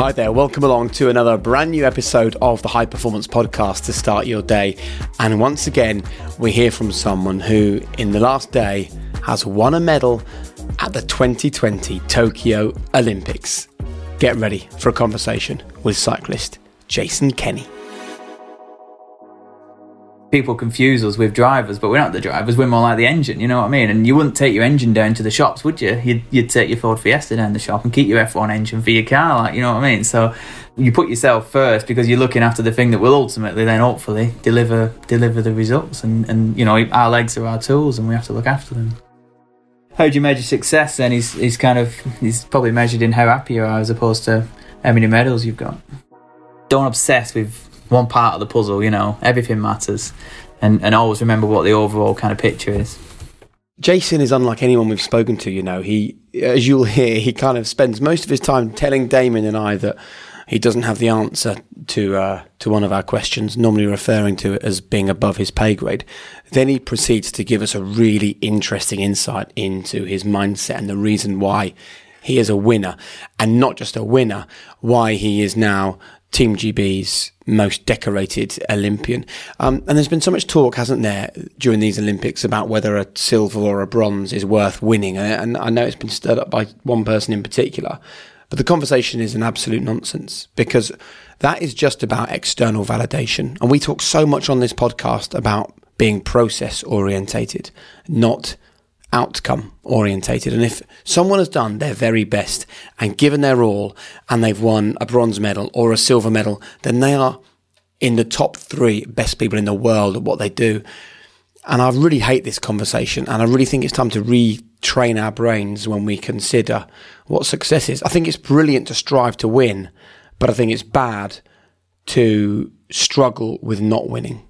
Hi there, welcome along to another brand new episode of the High Performance Podcast to start your day. And once again, we hear from someone who, in the last day, has won a medal at the 2020 Tokyo Olympics. Get ready for a conversation with cyclist Jason Kenny people confuse us with drivers, but we're not the drivers. We're more like the engine. You know what I mean? And you wouldn't take your engine down to the shops, would you? You'd, you'd take your Ford Fiesta down the shop and keep your F1 engine for your car. Like you know what I mean? So you put yourself first because you're looking after the thing that will ultimately then hopefully deliver deliver the results. And and you know our legs are our tools, and we have to look after them. How do you measure success? Then he's he's kind of he's probably measured in how happy you are as opposed to how many medals you've got. Don't obsess with one part of the puzzle, you know, everything matters. And, and always remember what the overall kind of picture is. Jason is unlike anyone we've spoken to, you know. He, as you'll hear, he kind of spends most of his time telling Damon and I that he doesn't have the answer to uh, to one of our questions, normally referring to it as being above his pay grade. Then he proceeds to give us a really interesting insight into his mindset and the reason why he is a winner, and not just a winner, why he is now Team GB's most decorated Olympian. Um, and there's been so much talk, hasn't there, during these Olympics about whether a silver or a bronze is worth winning. And, and I know it's been stirred up by one person in particular. But the conversation is an absolute nonsense because that is just about external validation. And we talk so much on this podcast about being process orientated, not outcome orientated. And if someone has done their very best and given their all and they've won a bronze medal or a silver medal, then they are in the top three best people in the world at what they do. And I really hate this conversation. And I really think it's time to retrain our brains when we consider what success is. I think it's brilliant to strive to win, but I think it's bad to struggle with not winning.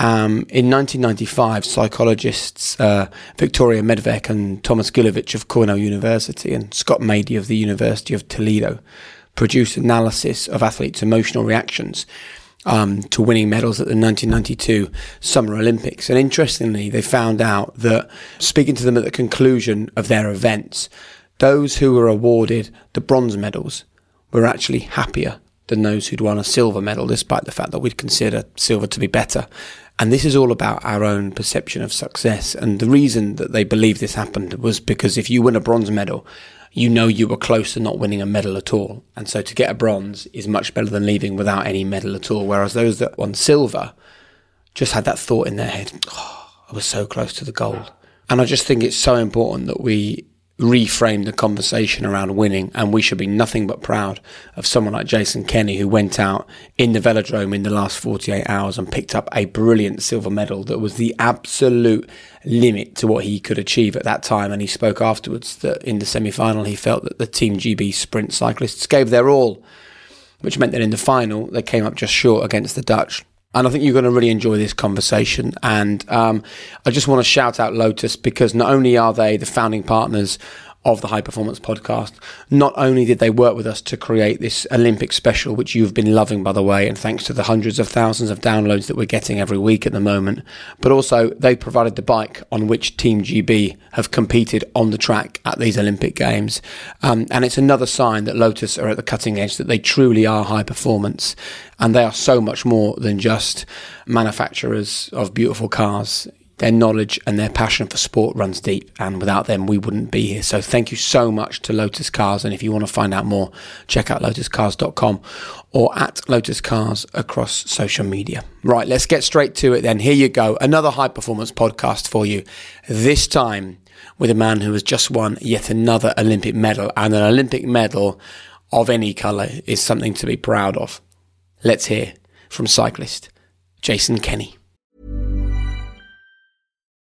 Um, in 1995, psychologists uh, Victoria Medvec and Thomas Gilovich of Cornell University and Scott Madey of the University of Toledo produced analysis of athletes' emotional reactions um, to winning medals at the 1992 Summer Olympics. And interestingly, they found out that speaking to them at the conclusion of their events, those who were awarded the bronze medals were actually happier than those who'd won a silver medal, despite the fact that we'd consider silver to be better. And this is all about our own perception of success. And the reason that they believe this happened was because if you win a bronze medal, you know you were close to not winning a medal at all. And so to get a bronze is much better than leaving without any medal at all. Whereas those that won silver just had that thought in their head, oh, I was so close to the gold. And I just think it's so important that we reframe the conversation around winning, and we should be nothing but proud of someone like Jason Kenny, who went out in the velodrome in the last 48 hours and picked up a brilliant silver medal that was the absolute limit to what he could achieve at that time. And he spoke afterwards that in the semi final, he felt that the Team GB sprint cyclists gave their all, which meant that in the final, they came up just short against the Dutch. And I think you're going to really enjoy this conversation. And um, I just want to shout out Lotus because not only are they the founding partners of the High Performance Podcast. Not only did they work with us to create this Olympic special, which you've been loving, by the way, and thanks to the hundreds of thousands of downloads that we're getting every week at the moment, but also they provided the bike on which Team GB have competed on the track at these Olympic Games. Um, and it's another sign that Lotus are at the cutting edge, that they truly are high performance. And they are so much more than just manufacturers of beautiful cars their knowledge and their passion for sport runs deep, and without them, we wouldn't be here. So, thank you so much to Lotus Cars. And if you want to find out more, check out lotuscars.com or at Lotus Cars across social media. Right, let's get straight to it then. Here you go. Another high performance podcast for you. This time with a man who has just won yet another Olympic medal, and an Olympic medal of any colour is something to be proud of. Let's hear from cyclist Jason Kenny.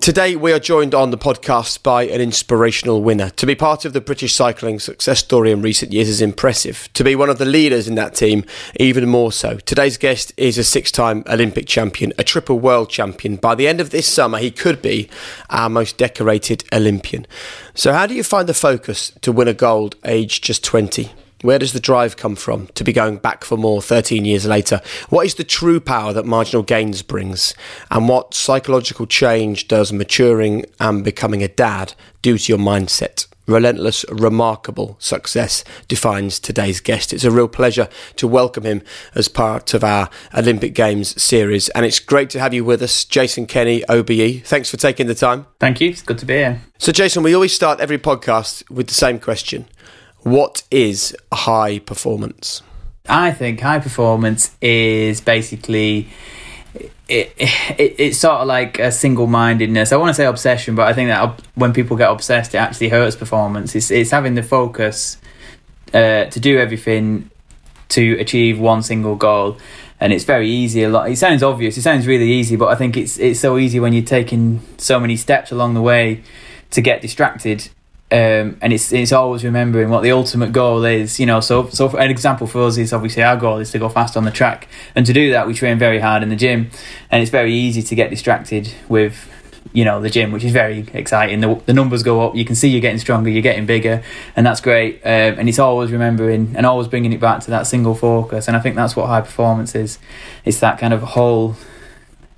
Today, we are joined on the podcast by an inspirational winner. To be part of the British cycling success story in recent years is impressive. To be one of the leaders in that team, even more so. Today's guest is a six time Olympic champion, a triple world champion. By the end of this summer, he could be our most decorated Olympian. So, how do you find the focus to win a gold aged just 20? Where does the drive come from to be going back for more 13 years later? What is the true power that marginal gains brings? And what psychological change does maturing and becoming a dad do to your mindset? Relentless, remarkable success defines today's guest. It's a real pleasure to welcome him as part of our Olympic Games series. And it's great to have you with us, Jason Kenny, OBE. Thanks for taking the time. Thank you. It's good to be here. So, Jason, we always start every podcast with the same question what is high performance? I think high performance is basically it, it, it's sort of like a single mindedness. I want to say obsession, but I think that when people get obsessed, it actually hurts performance. It's, it's having the focus uh, to do everything to achieve one single goal. And it's very easy. A lot. It sounds obvious. It sounds really easy, but I think it's it's so easy when you're taking so many steps along the way to get distracted um, and it's it's always remembering what the ultimate goal is. You know, so so for, an example for us is obviously our goal is to go fast on the track, and to do that we train very hard in the gym, and it's very easy to get distracted with you know the gym, which is very exciting. The, the numbers go up, you can see you're getting stronger, you're getting bigger, and that's great. Um, and it's always remembering and always bringing it back to that single focus, and I think that's what high performance is. It's that kind of whole.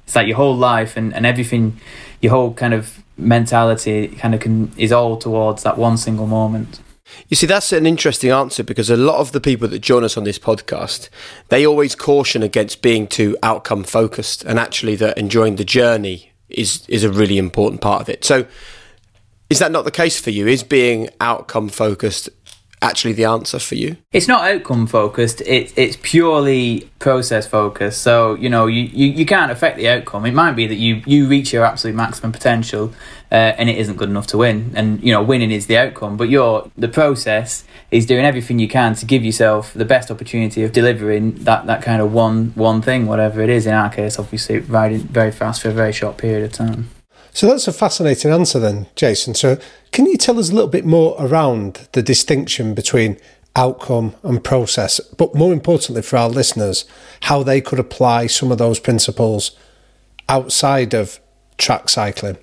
It's like your whole life and, and everything, your whole kind of mentality kind of can is all towards that one single moment. You see, that's an interesting answer because a lot of the people that join us on this podcast, they always caution against being too outcome focused, and actually that enjoying the journey is is a really important part of it. So, is that not the case for you? Is being outcome focused actually the answer for you? It's not outcome focused. It's it's purely process focused. So you know you, you, you can't affect the outcome. It might be that you you reach your absolute maximum potential, uh, and it isn't good enough to win. And you know winning is the outcome, but your the process is doing everything you can to give yourself the best opportunity of delivering that, that kind of one one thing, whatever it is. In our case, obviously riding very fast for a very short period of time. So that's a fascinating answer, then, Jason. So, can you tell us a little bit more around the distinction between outcome and process, but more importantly for our listeners, how they could apply some of those principles outside of track cycling?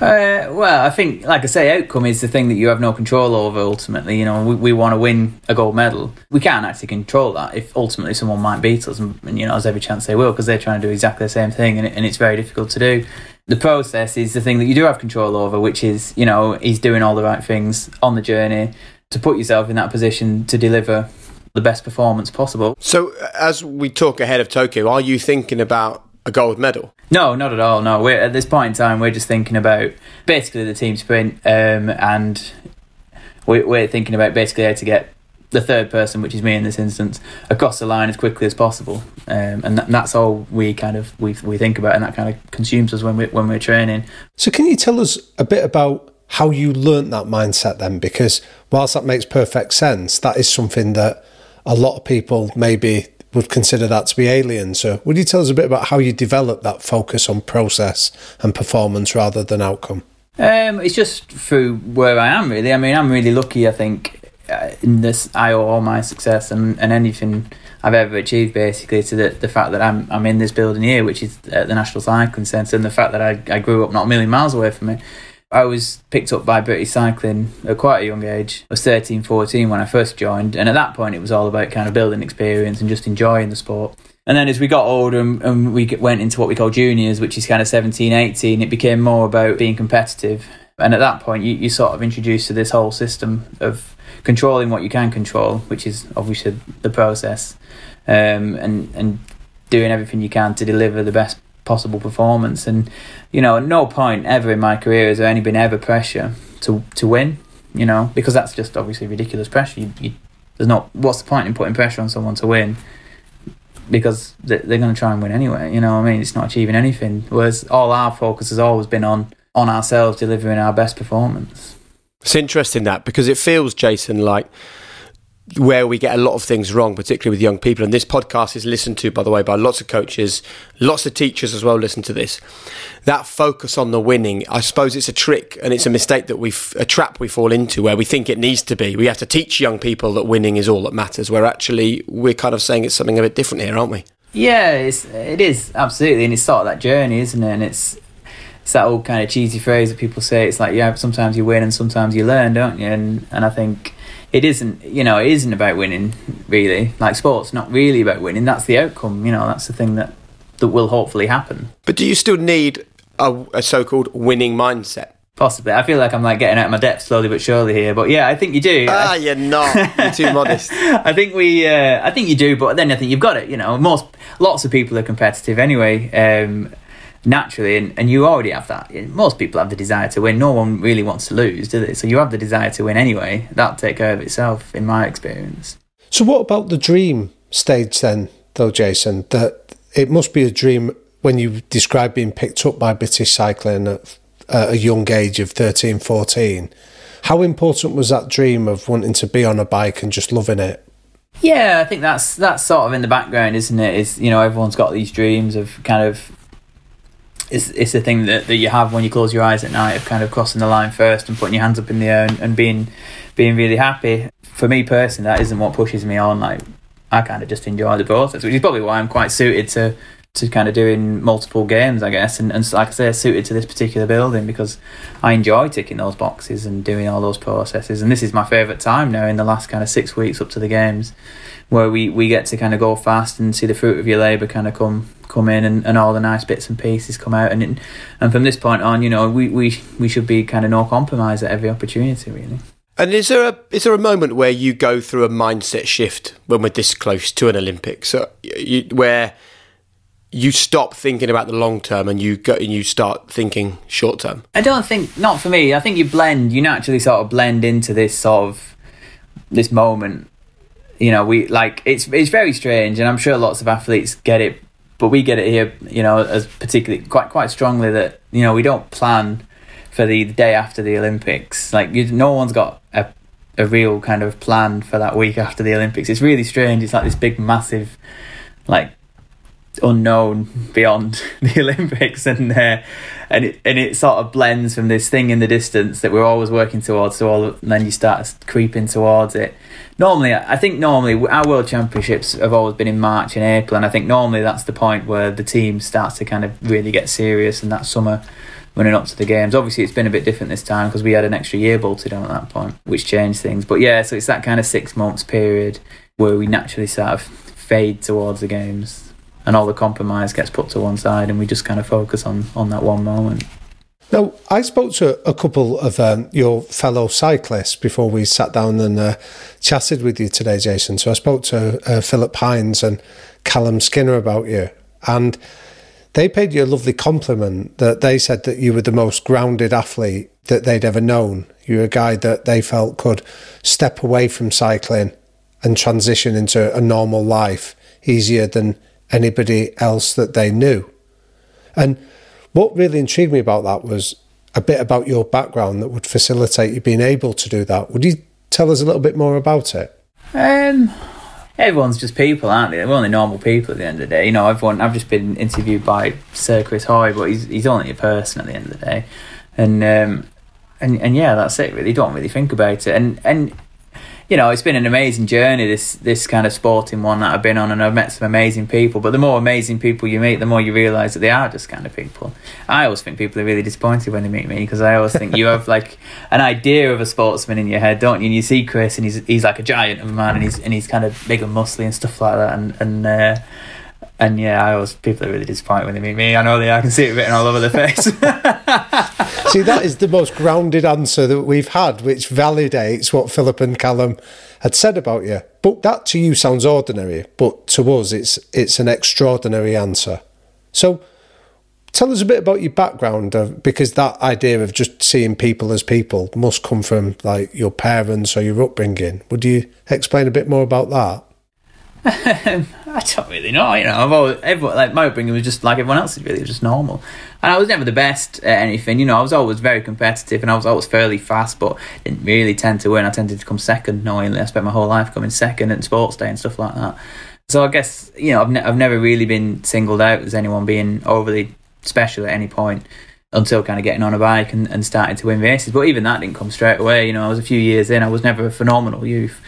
Uh, well, I think, like I say, outcome is the thing that you have no control over. Ultimately, you know, we, we want to win a gold medal. We can't actually control that. If ultimately someone might beat us, and, and you know, there's every chance they will because they're trying to do exactly the same thing, and, it, and it's very difficult to do the process is the thing that you do have control over, which is, you know, he's doing all the right things on the journey to put yourself in that position to deliver the best performance possible. So, as we talk ahead of Tokyo, are you thinking about a gold medal? No, not at all. No, we're at this point in time, we're just thinking about basically the team sprint, um, and we're, we're thinking about basically how to get the third person, which is me in this instance, across the line as quickly as possible, um, and, that, and, that's all we kind of we we think about, and that kind of consumes us when we when we're training. So, can you tell us a bit about how you learnt that mindset then? Because whilst that makes perfect sense, that is something that a lot of people maybe would consider that to be alien. So, would you tell us a bit about how you develop that focus on process and performance rather than outcome? Um, it's just through where I am, really. I mean, I'm really lucky. I think Uh, in this, I owe all my success and, and anything I've ever achieved basically to the, the fact that I'm I'm in this building here, which is at the National Cycling Centre, and the fact that I, I grew up not a million miles away from it. I was picked up by British Cycling at quite a young age. I was 13, 14 when I first joined, and at that point it was all about kind of building experience and just enjoying the sport. And then as we got older and, and we went into what we call juniors, which is kind of 17, 18, it became more about being competitive. And at that point, you, you sort of introduced to this whole system of controlling what you can control, which is obviously the process, um, and and doing everything you can to deliver the best possible performance. And you know, at no point ever in my career has there any been ever pressure to to win. You know, because that's just obviously ridiculous pressure. You, you, there's not. What's the point in putting pressure on someone to win? Because they're, they're going to try and win anyway. You know, I mean, it's not achieving anything. Whereas all our focus has always been on on ourselves delivering our best performance. It's interesting that because it feels, Jason, like where we get a lot of things wrong, particularly with young people. And this podcast is listened to, by the way, by lots of coaches, lots of teachers as well. Listen to this. That focus on the winning, I suppose it's a trick and it's a mistake that we've a trap we fall into where we think it needs to be. We have to teach young people that winning is all that matters. Where actually we're kind of saying it's something a bit different here, aren't we? Yeah, it's, it is absolutely, and it's sort of that journey, isn't it? And it's it's that old kind of cheesy phrase that people say. It's like, yeah, sometimes you win and sometimes you learn, don't you? And and I think it isn't, you know, it isn't about winning really. Like sports, not really about winning. That's the outcome. You know, that's the thing that that will hopefully happen. But do you still need a, a so-called winning mindset? Possibly. I feel like I'm like getting out of my depth slowly but surely here. But yeah, I think you do. Ah, you're not. You're too modest. I think we. Uh, I think you do. But then I think you've got it. You know, most lots of people are competitive anyway. Um, naturally, and, and you already have that. Most people have the desire to win. No one really wants to lose, do they? So you have the desire to win anyway. That'll take care of itself, in my experience. So, what about the dream stage then, though, Jason? That it must be a dream when you describe being picked up by British Cycling at, at a young age of 13, 14. How important was that dream of wanting to be on a bike and just loving it? Yeah, I think that's that's sort of in the background, isn't it? Is you know everyone's got these dreams of kind of it's it's the thing that, that you have when you close your eyes at night of kind of crossing the line first and putting your hands up in the air and, and being being really happy. For me personally, that isn't what pushes me on. Like I kind of just enjoy the process, which is probably why I'm quite suited to to kind of doing multiple games, I guess, and, and like I say, suited to this particular building because I enjoy ticking those boxes and doing all those processes. And this is my favourite time now in the last kind of six weeks up to the games, where we, we get to kind of go fast and see the fruit of your labour kind of come come in and, and all the nice bits and pieces come out. And and from this point on, you know, we, we we should be kind of no compromise at every opportunity, really. And is there a is there a moment where you go through a mindset shift when we're this close to an Olympics, so you, where you stop thinking about the long term and you go and you start thinking short term? I don't think not for me. I think you blend. You naturally sort of blend into this sort of this moment. You know, we like it's it's very strange, and I'm sure lots of athletes get it, but we get it here. You know, as particularly quite quite strongly that you know we don't plan for the, the day after the Olympics. Like you, no one's got a a real kind of plan for that week after the Olympics. It's really strange. It's like this big, massive, like unknown beyond the Olympics, and uh, and it and it sort of blends from this thing in the distance that we're always working towards. So all, and then you start creeping towards it. Normally, I think normally our World Championships have always been in March and April, and I think normally that's the point where the team starts to kind of really get serious, and that summer running up to the games. Obviously, it's been a bit different this time because we had an extra year bolted on at that point, which changed things. But yeah, so it's that kind of six months period where we naturally sort of fade towards the games and all the compromise gets put to one side, and we just kind of focus on on that one moment. Now, I spoke to a couple of um, your fellow cyclists before we sat down and uh, chatted with you today, Jason. So I spoke to uh, Philip Hindes and Callum Skinner about you, and they paid you a lovely compliment that they said that you were the most grounded athlete that they'd ever known. You're a guy that they felt could step away from cycling and transition into a normal life easier than anybody else that they knew. And what really intrigued me about that was a bit about your background that would facilitate you being able to do that. Would you tell us a little bit more about it? Um, everyone's just people, aren't they? We're only normal people at the end of the day. You know, everyone. I've just been interviewed by Sir Chris Hoy, but he's he's only a person at the end of the day, and um, and and yeah, that's it. Really, don't really think about it, and and you know, it's been an amazing journey, this this kind of sporting one that I've been on, and I've met some amazing people. But the more amazing people you meet, the more you realise that they are just kind of people. I always think people are really disappointed when they meet me because I always think you have like an idea of a sportsman in your head, don't you? And you see Chris, and he's he's like a giant of a man, and he's and he's kind of big and muscly and stuff like that, and and. Uh, and yeah, I always people are really disappointed when they meet me. I know they are. I can see it written all over their face. See, that is the most grounded answer that we've had, which validates what Philip and Callum had said about you. But that to you sounds ordinary, but to us, it's it's an extraordinary answer. So, tell us a bit about your background, of, because that idea of just seeing people as people must come from like your parents or your upbringing. Would you explain a bit more about that? I don't really know. You know, I've always everyone like my upbringing was just like everyone else's. Really, it was just normal. And I was never the best at anything. You know, I was always very competitive, and I was always fairly fast, but didn't really tend to win. I tended to come second. Knowingly, I spent my whole life coming second at sports day and stuff like that. So I guess you know, I've ne- I've never really been singled out as anyone being overly special at any point until kind of getting on a bike and, and starting to win races. But even that didn't come straight away. You know, I was a few years in. I was never a phenomenal youth.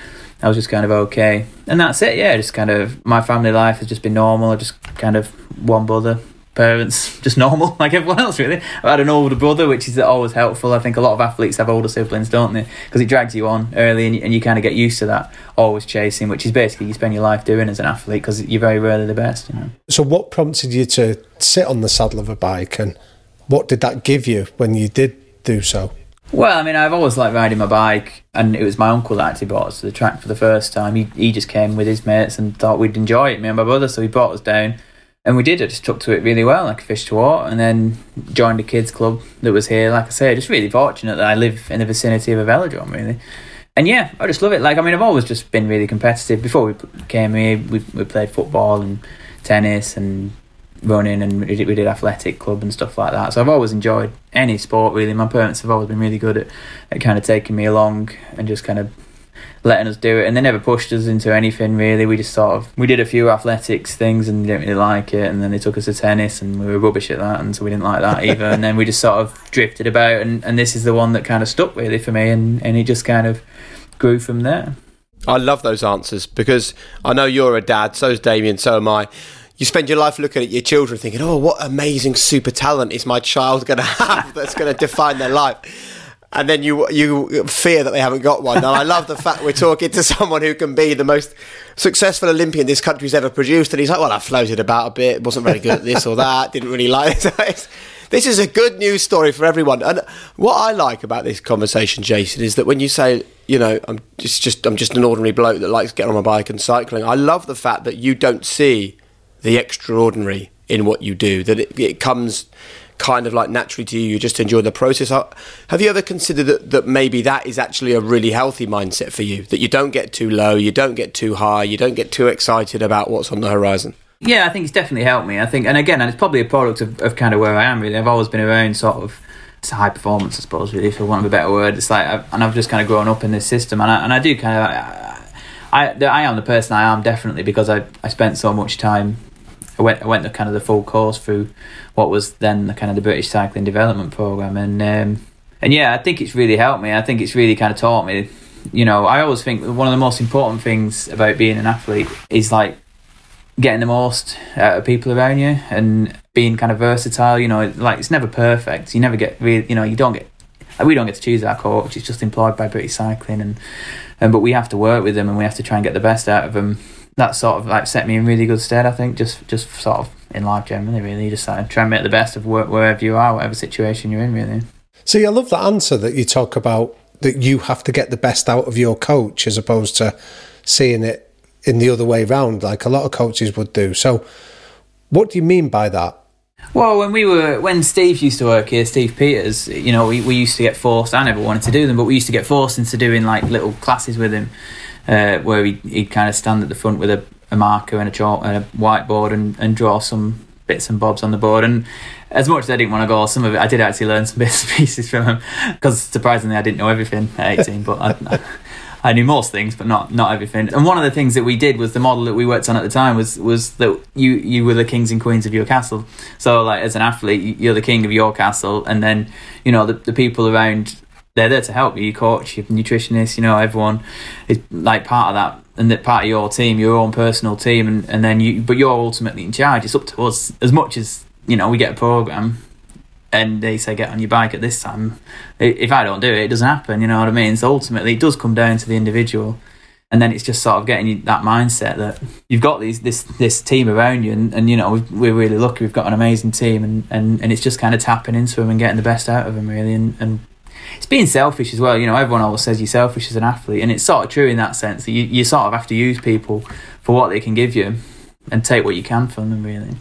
I was just kind of okay. And that's it, yeah. Just kind of my family life has just been normal. I just kind of one brother, parents, just normal, like everyone else, really. I've had an older brother, which is always helpful. I think a lot of athletes have older siblings, don't they? Because it drags you on early and you, and you kind of get used to that, always chasing, which is basically you spend your life doing as an athlete because you're very rarely the best, you know. So, what prompted you to sit on the saddle of a bike and what did that give you when you did do so? Well, I mean, I've always liked riding my bike, and it was my uncle that actually brought us to the track for the first time. He he just came with his mates and thought we'd enjoy it, me and my brother, so he brought us down, and we did. I just took to it really well, like a fish to water, and then joined a kids club that was here. Like I say, just really fortunate that I live in the vicinity of a velodrome, really. And yeah, I just love it. Like I mean, I've always just been really competitive. Before we came here, we we played football and tennis and running and we did, we did athletic club and stuff like that. So I've always enjoyed any sport really. My parents have always been really good at, at kind of taking me along and just kind of letting us do it. And they never pushed us into anything really. We just sort of we did a few athletics things and didn't really like it. And then they took us to tennis and we were rubbish at that. And so we didn't like that either. And then we just sort of drifted about. And, and this is the one that kind of stuck really for me. And, and it just kind of grew from there. I love those answers because I know you're a dad so's Damian so am I you spend your life looking at your children thinking, oh, what amazing super talent is my child going to have that's going to define their life? And then you you fear that they haven't got one. And I love the fact we're talking to someone who can be the most successful Olympian this country's ever produced. And he's like, well, I floated about a bit, wasn't very good at this or that, didn't really like this. This is a good news story for everyone. And what I like about this conversation, Jason, is that when you say, you know, I'm just, just I'm just an ordinary bloke that likes getting on my bike and cycling. I love the fact that you don't see the extraordinary in what you do, that it, it comes kind of like naturally to you, you just enjoy the process. Have you ever considered that, that maybe that is actually a really healthy mindset for you? That you don't get too low, you don't get too high, you don't get too excited about what's on the horizon? Yeah, I think it's definitely helped me. I think, and again, and it's probably a product of, of kind of where I am. Really, I've always been around sort of high performance, I suppose, really, for want of a better word. It's like, I've, and I've just kind of grown up in this system, and I, and I do kind of, I, I, I am the person I am definitely because I, I spent so much time went I went the kind of the full course through what was then the kind of the British Cycling Development Program, and um, and yeah, I think it's really helped me. I think it's really kind of taught me. You know, I always think one of the most important things about being an athlete is like getting the most out of people around you and being kind of versatile. You know, like it's never perfect. You never get really, you know, you don't get. We don't get to choose our coach. It's just employed by British Cycling, and and but we have to work with them and we have to try and get the best out of them that sort of like set me in really good stead. I think just just sort of in life generally, really, just like try and make the best of work wherever you are, whatever situation you're in, really. See, I love that answer that you talk about that you have to get the best out of your coach as opposed to seeing it in the other way round, like a lot of coaches would do. So, what do you mean by that? Well, when we were when Steve used to work here, Steve Peters, you know, we, we used to get forced. I never wanted to do them, but we used to get forced into doing like little classes with him uh, where he'd, he'd, kind of stand at the front with a, a marker and a chalk and a whiteboard and, and draw some bits and bobs on the board. And as much as I didn't want to go, some of it I did actually learn some bits and pieces from him because surprisingly I didn't know everything at 18, but I, I knew most things, but not not everything. And one of the things that we did was the model that we worked on at the time was was that you you were the kings and queens of your castle. So like as an athlete, you're the king of your castle, and then you know the, the people around they're there to help you, your coach, your nutritionist, you know, everyone is like part of that and that part of your team, your own personal team, and, and then you, but you're ultimately in charge. It's up to us as much as you know. We get a program, and they say get on your bike at this time. If I don't do it, it doesn't happen. You know what I mean? So ultimately, it does come down to the individual. and then it's just sort of getting that mindset that you've got these this this team around you, and, and you know we're really lucky. We've got an amazing team, and, and, and it's just kind of tapping into them and getting the best out of them, really. And, and it's being selfish as well. You know, everyone always says you're selfish as an athlete, and it's sort of true in that sense that you, you sort of have to use people for what they can give you and take what you can from them, really.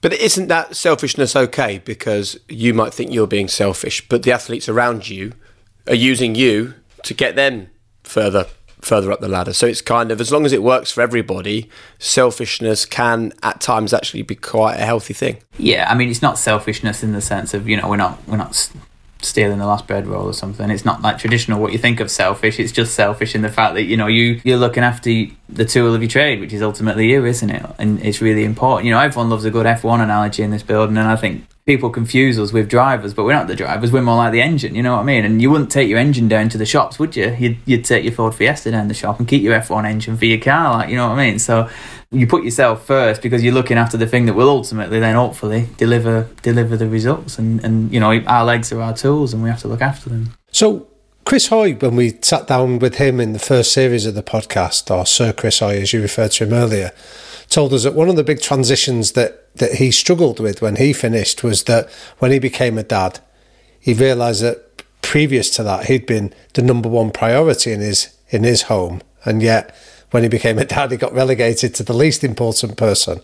But isn't that selfishness okay? Because you might think you're being selfish, but the athletes around you are using you to get them further further up the ladder. So it's kind of as long as it works for everybody, selfishness can at times actually be quite a healthy thing. Yeah, I mean it's not selfishness in the sense of you know we're not we're not stealing the last bread roll or something. It's not like traditional what you think of selfish. It's just selfish in the fact that you know you you're looking after the tool of your trade, which is ultimately you, isn't it? And it's really important. You know, everyone loves a good F1 analogy in this building, and I think people confuse us with drivers, but we're not the drivers. We're more like the engine. You know what I mean? And you wouldn't take your engine down to the shops, would you? You'd, you'd take your Ford Fiesta down the shop and keep your F1 engine for your car, like you know what I mean. So you put yourself first because you're looking after the thing that will ultimately then hopefully deliver deliver the results. And and you know our legs are our tools, and we have to look after them. So. Chris Hoy, when we sat down with him in the first series of the podcast, or Sir Chris Hoy, as you referred to him earlier, told us that one of the big transitions that, that he struggled with when he finished was that when he became a dad, he realised that previous to that he'd been the number one priority in his in his home, and yet when he became a dad, he got relegated to the least important person.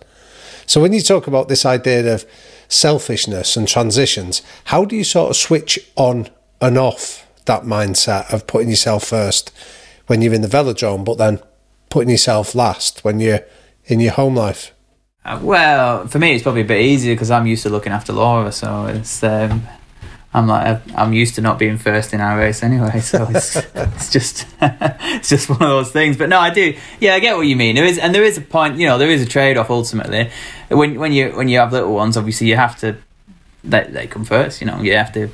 So when you talk about this idea of selfishness and transitions, how do you sort of switch on and off that mindset of putting yourself first when you're in the velodrome, but then putting yourself last when you're in your home life? Uh, well, for me, it's probably a bit easier because I'm used to looking after Laura, so it's um, I'm like I'm used to not being first in our race anyway. So it's it's just it's just one of those things. But no, I do. Yeah, I get what you mean. There is and there is a point. You know, there is a trade off ultimately. When when you when you have little ones, obviously you have to they they come first. You know, you have to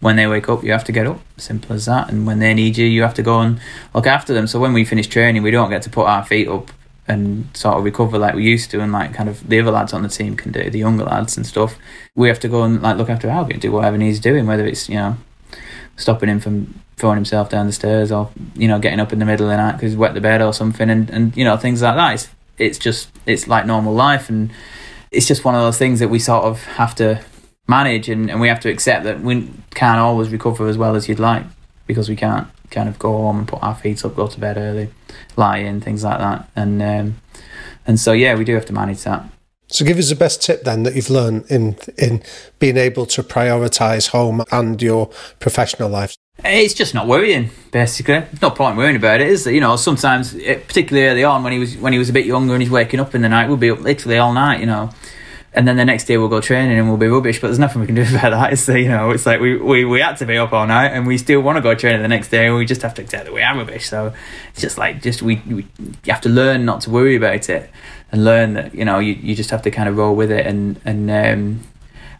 when they wake up, you have to get up. Simple as that. And when they need you, you have to go and look after them. So when we finish training, we don't get to put our feet up and sort of recover like we used to and like kind of the other lads on the team can do, the younger lads and stuff. We have to go and like look after Albion, and do whatever he's doing, whether it's, you know, stopping him from throwing himself down the stairs or, you know, getting up in the middle of the night because he's wet the bed or something and, and, you know, things like that. It's, it's just, it's like normal life and it's just one of those things that we sort of have to manage and, and we have to accept that we can't always recover as well as you'd like because we can't kind of go home and put our feet up, go to bed early, lie in, things like that. And um, and so yeah, we do have to manage that. So give us the best tip then that you've learned in in being able to prioritise home and your professional life. It's just not worrying, basically. There's no point worrying about it, is there? You know, sometimes, particularly early on when he was when he was a bit younger and he's waking up in the night, we'll be up literally all night. You know, and then the next day we'll go training and we'll be rubbish. But there's nothing we can do about that. It's you know, it's like we, we, we had to be up all night and we still want to go training the next day. And we just have to accept that we are rubbish. So it's just like just we, we you have to learn not to worry about it and learn that you know you, you just have to kind of roll with it and and um,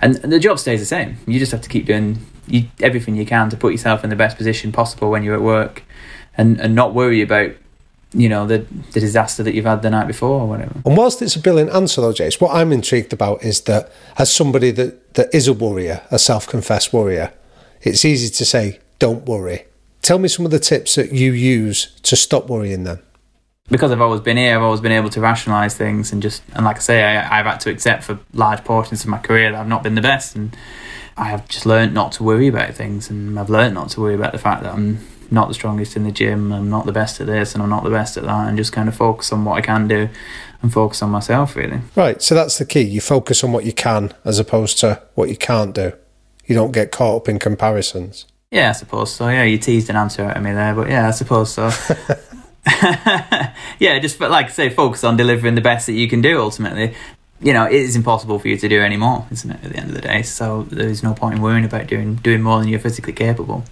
and the job stays the same. You just have to keep doing you, everything you can to put yourself in the best position possible when you're at work, and and not worry about you know the the disaster that you've had the night before or whatever. And whilst it's a brilliant answer though, Jace, what I'm intrigued about is that as somebody that, that is a worrier, a self-confessed worrier, it's easy to say, don't worry. Tell me some of the tips that you use to stop worrying then. Because I've always been here, I've always been able to rationalise things and just and like I say, I, I've had to accept for large portions of my career that I've not been the best and I have just learned not to worry about things and I've learned not to worry about the fact that I'm not the strongest in the gym, I'm not the best at this, and I'm not the best at that, and just kind of focus on what I can do and focus on myself, really. Right. So that's the key. You focus on what you can as opposed to what you can't do. You don't get caught up in comparisons. Yeah, I suppose so. Yeah, you teased an answer out of me there, but yeah, I suppose so. yeah, just but like I say, focus on delivering the best that you can do ultimately. You know, it is impossible for you to do any more, isn't it, at the end of the day? So there's no point in worrying about doing doing more than you're physically capable.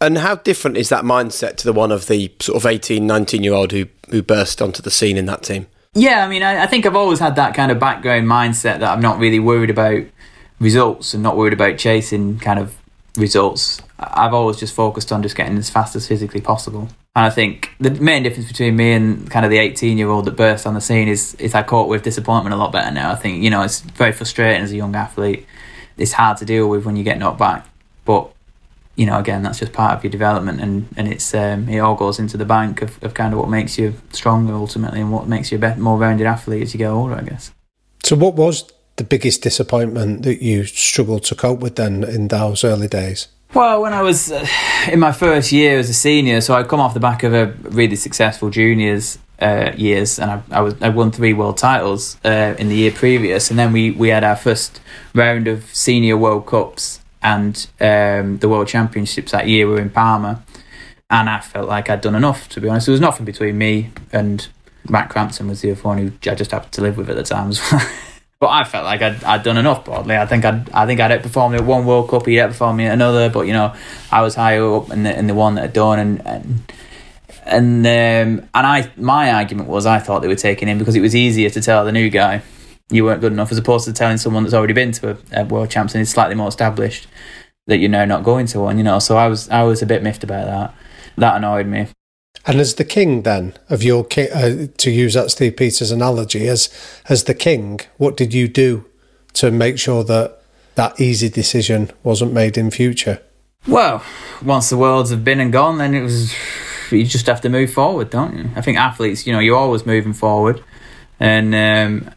And how different is that mindset to the one of the sort of 18, 19 year old who, who burst onto the scene in that team? Yeah, I mean, I, I, think I've always had that kind of background mindset that I'm not really worried about results and not worried about chasing kind of results. I've always just focused on just getting as fast as physically possible. And I think the main difference between me and kind of the 18 year old that burst on the scene is, is I cope with disappointment a lot better now. I think, you know, it's very frustrating as a young athlete. It's hard to deal with when you get knocked back. But you know, again, that's just part of your development, and and it's um, it all goes into the bank of, of kind of what makes you stronger ultimately, and what makes you a better, more rounded athlete as you get older, I guess. So, what was the biggest disappointment that you struggled to cope with then in those early days? Well, when I was uh, in my first year as a senior, so I'd come off the back of a really successful juniors uh, years, and I, I was I won three world titles uh, in the year previous, and then we we had our first round of senior World Cups and um, the World Championships that year were in Palma, and I felt like I'd done enough. To be honest, there was nothing between me and Matt Crampton was the other one who I just happened to live with at the time. but I felt like I'd, I'd done enough broadly. I think I'd I think I'd outperformed at one World Cup, he'd outperformed me at another. But you know, I was higher up in the in the one that I'd done, and and and um, and I my argument was I thought they were taking him because it was easier to tell the new guy you weren't good enough as opposed to telling someone that's already been to a, a world champs and is slightly more established that you're now not going to one. You know, so I was I was a bit miffed about that. That annoyed me. And as the king, then of your king, uh, to use that Steve Peters analogy, as as the king, what did you do to make sure that that easy decision wasn't made in future? Well, once the worlds have been and gone, then it was you just have to move forward, don't you? I think athletes, you know, you're always moving forward, and um,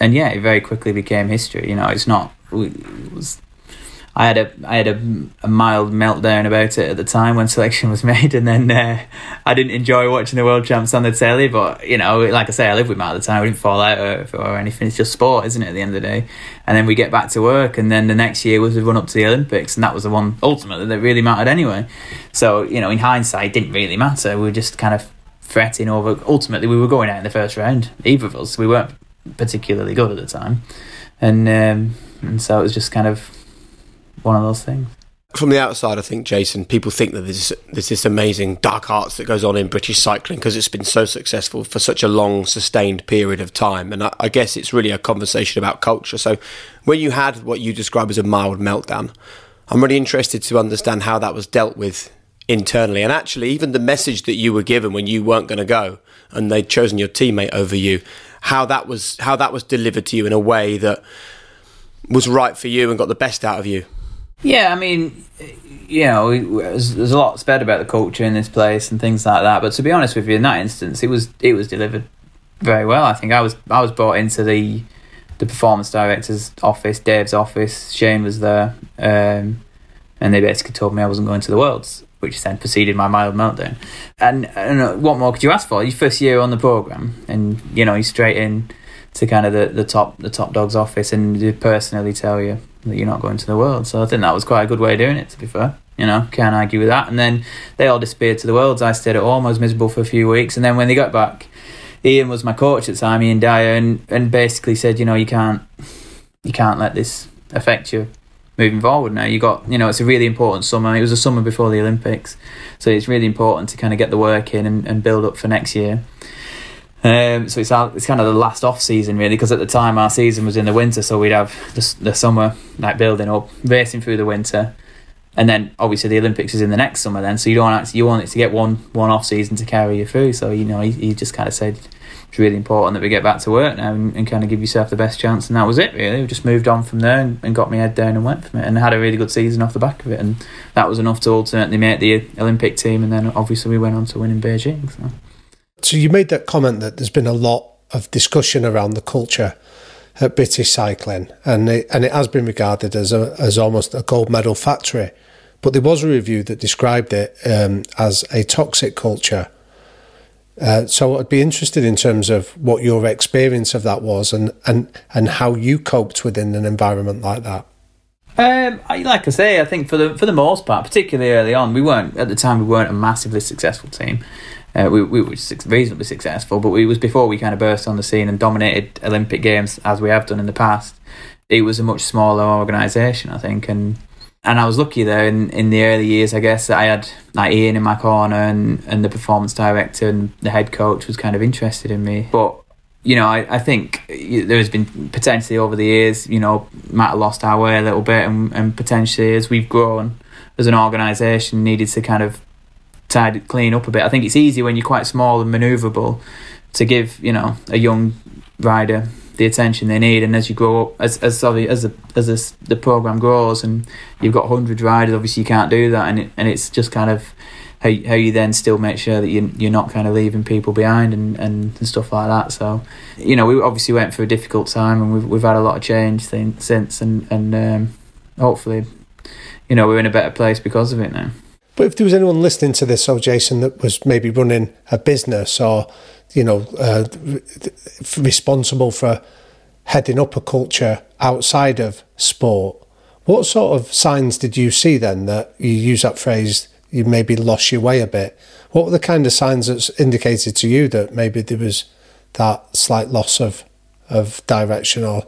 and yeah, it very quickly became history. You know, it's not. It was I had a I had a, a, mild meltdown about it at the time when selection was made, and then uh, I didn't enjoy watching the world champs on the telly. But you know, like I say, I lived with Matt at the time. We didn't fall out or, or anything. It's just sport, isn't it? At the end of the day, and then we get back to work, and then the next year was the run up to the Olympics, and that was the one ultimately that really mattered anyway. So you know, in hindsight, it didn't really matter. We were just kind of fretting over. Ultimately, we were going out in the first round. Either of us, we weren't particularly good at the time, and um, and so it was just kind of one of those things. From the outside, I think Jason, people think that there's there's this amazing dark arts that goes on in British cycling because it's been so successful for such a long, sustained period of time. And I, I guess it's really a conversation about culture. So, when you had what you describe as a mild meltdown, I'm really interested to understand how that was dealt with internally. And actually, even the message that you were given when you weren't going to go and they'd chosen your teammate over you, how that was how that was delivered to you in a way that was right for you and got the best out of you. Yeah, I mean, you know, there's, there's a lot said about the culture in this place and things like that. But to be honest with you, in that instance, it was it was delivered very well. I think I was I was brought into the the performance director's office, Dave's office. Shane was there, um, and they basically told me I wasn't going to the Worlds, which then preceded my mild meltdown. And, and uh, what more could you ask for? Your first year on the program, and you know, you straight in to kind of the, the top the top dog's office, and they personally tell you that you're not going to the world. So I think that was quite a good way of doing it, to be fair. You know, can't argue with that. And then they all disappeared to the worlds. I stayed at home. I was miserable for a few weeks. And then when they got back, Iain was my coach at the time, Iain Dyer, and, and basically said, you know, you can't you can't let this affect you moving forward now. You got, you know, it's a really important summer. It was a summer before the Olympics. So it's really important to kind of get the work in and, and build up for next year. Um, so it's our, it's kind of the last off season really because at the time our season was in the winter, so we'd have the, the summer like building up, racing through the winter, and then obviously the Olympics is in the next summer. Then so you don't actually, you want it to get one one off season to carry you through. So you know he, he just kind of said it's really important that we get back to work now and, and, kind of give yourself the best chance. And that was it really. We just moved on from there and, and got my head down and went from it and had a really good season off the back of it. And that was enough to ultimately make the Olympic team. And then obviously we went on to win in Beijing. So. So you made that comment that there's been a lot of discussion around the culture at British cycling, and it, and it has been regarded as a, as almost a gold medal factory. But there was a review that described it um, as a toxic culture. Uh, so I'd be interested in terms of what your experience of that was, and and and how you coped within an environment like that. Um, like I say, I think for the for the most part, particularly early on, we weren't at the time we weren't a massively successful team. Uh, we, we were reasonably successful, but it was before we kind of burst on the scene and dominated Olympic Games as we have done in the past. It was a much smaller organisation, I think, and and I was lucky there in, in the early years. I guess that I had like Iain in my corner, and, and the performance director and the head coach was kind of interested in me. But you know, I, I think there has been potentially over the years, you know, might have lost our way a little bit, and, and potentially as we've grown as an organisation, needed to kind of tidy clean up a bit. I think it's easy when you're quite small and manoeuvrable to give you know a young rider the attention they need. And as you grow up, as as sorry, as the as the, the program grows, and you've got hundred riders, obviously you can't do that, and it, and it's just kind of how how you then still make sure that you you're not kind of leaving people behind and, and, and stuff like that. So, you know, we obviously went through a difficult time, and we've we've had a lot of change since, and and um, hopefully, you know, we're in a better place because of it now. But if there was anyone listening to this, so Jason, that was maybe running a business or, you know, uh, responsible for heading up a culture outside of sport, what sort of signs did you see then that you use that phrase, you maybe lost your way a bit? What were the kind of signs that indicated to you that maybe there was that slight loss of, of direction or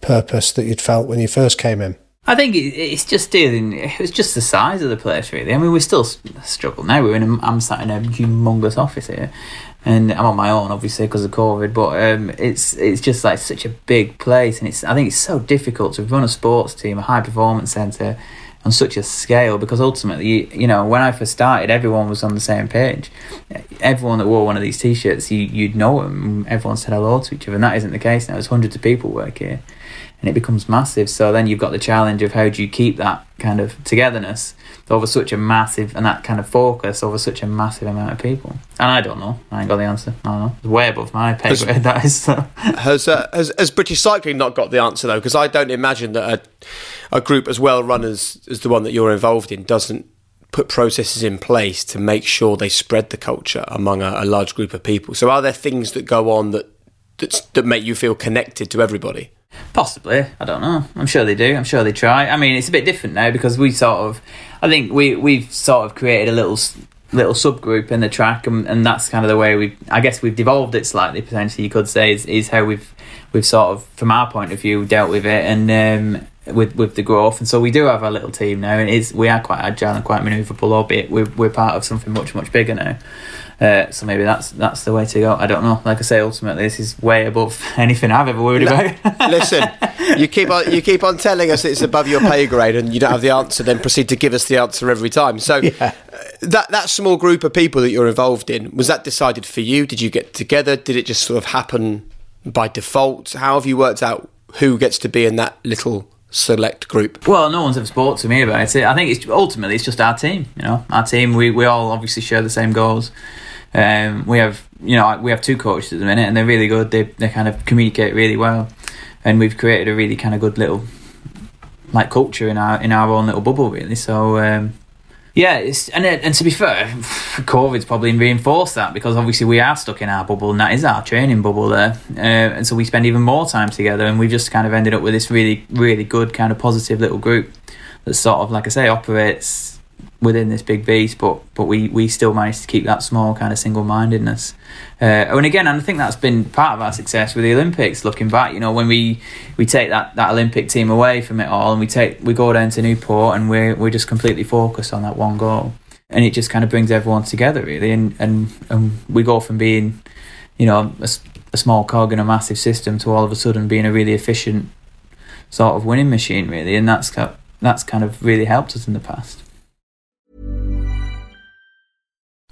purpose that you'd felt when you first came in? I think it's just dealing. It was just the size of the place, really. I mean, we still struggle now. We're in. A, I'm sat in a humongous office here, and I'm on my own, obviously, because of COVID. But um, it's it's just like such a big place, and it's. I think it's so difficult to run a sports team, a high performance centre, on such a scale because ultimately, you, you know, when I first started, everyone was on the same page. Everyone that wore one of these T-shirts, you, you'd know them. Everyone said hello to each other, and that isn't the case now. There's hundreds of people work here and it becomes massive. So then you've got the challenge of how do you keep that kind of togetherness over such a massive and that kind of focus over such a massive amount of people. And I don't know. I ain't got the answer. I don't know. It's way above my pay grade. That is. So. Has, uh, has has British Cycling not got the answer though? Because I don't imagine that a, a group as well run as as the one that you're involved in doesn't put processes in place to make sure they spread the culture among a, a large group of people. So are there things that go on that that make you feel connected to everybody? Possibly, I don't know. I'm sure they do. I'm sure they try. I mean, it's a bit different now because we sort of, I think we we've sort of created a little little subgroup in the track, and, and that's kind of the way we. I guess we've devolved it slightly. Potentially, you could say is, is how we've we've sort of, from our point of view, dealt with it, and um, with with the growth. And so we do have a little team now, and it is we are quite agile and quite manoeuvrable, albeit we're we're part of something much much bigger now. Uh, so maybe that's that's the way to go. I don't know. Like I say, ultimately, this is way above anything I've ever worried about. Listen, you keep on you keep on telling us it's above your pay grade, and you don't have the answer. Then proceed to give us the answer every time. So yeah. uh, that that small group of people that you're involved in was that decided for you? Did you get together? Did it just sort of happen by default? How have you worked out who gets to be in that little select group? Well, no one's ever spoke to me about it. I think it's ultimately it's just our team. You know, our team. We we all obviously share the same goals. Um, we have you know we have two coaches at the minute, and they're really good. They they kind of communicate really well, and we've created a really kind of good little like culture in our in our own little bubble really. So. Um, yeah, it's, and and to be fair, COVID's probably reinforced that because obviously we are stuck in our bubble, and that is our training bubble there, uh, and so we spend even more time together, and we've just kind of ended up with this really, really good kind of positive little group that sort of, like I say, operates within this big beast, but but we we still managed to keep that small kind of single mindedness. Uh, and again, and I think that's been part of our success with the Olympics. Looking back, you know, when we we take that, that Olympic team away from it all, and we take we go down to Newport, and we're we're just completely focused on that one goal, and it just kind of brings everyone together really, and and and we go from being, you know, a, a small cog in a massive system to all of a sudden being a really efficient sort of winning machine really, and that's that's kind of really helped us in the past.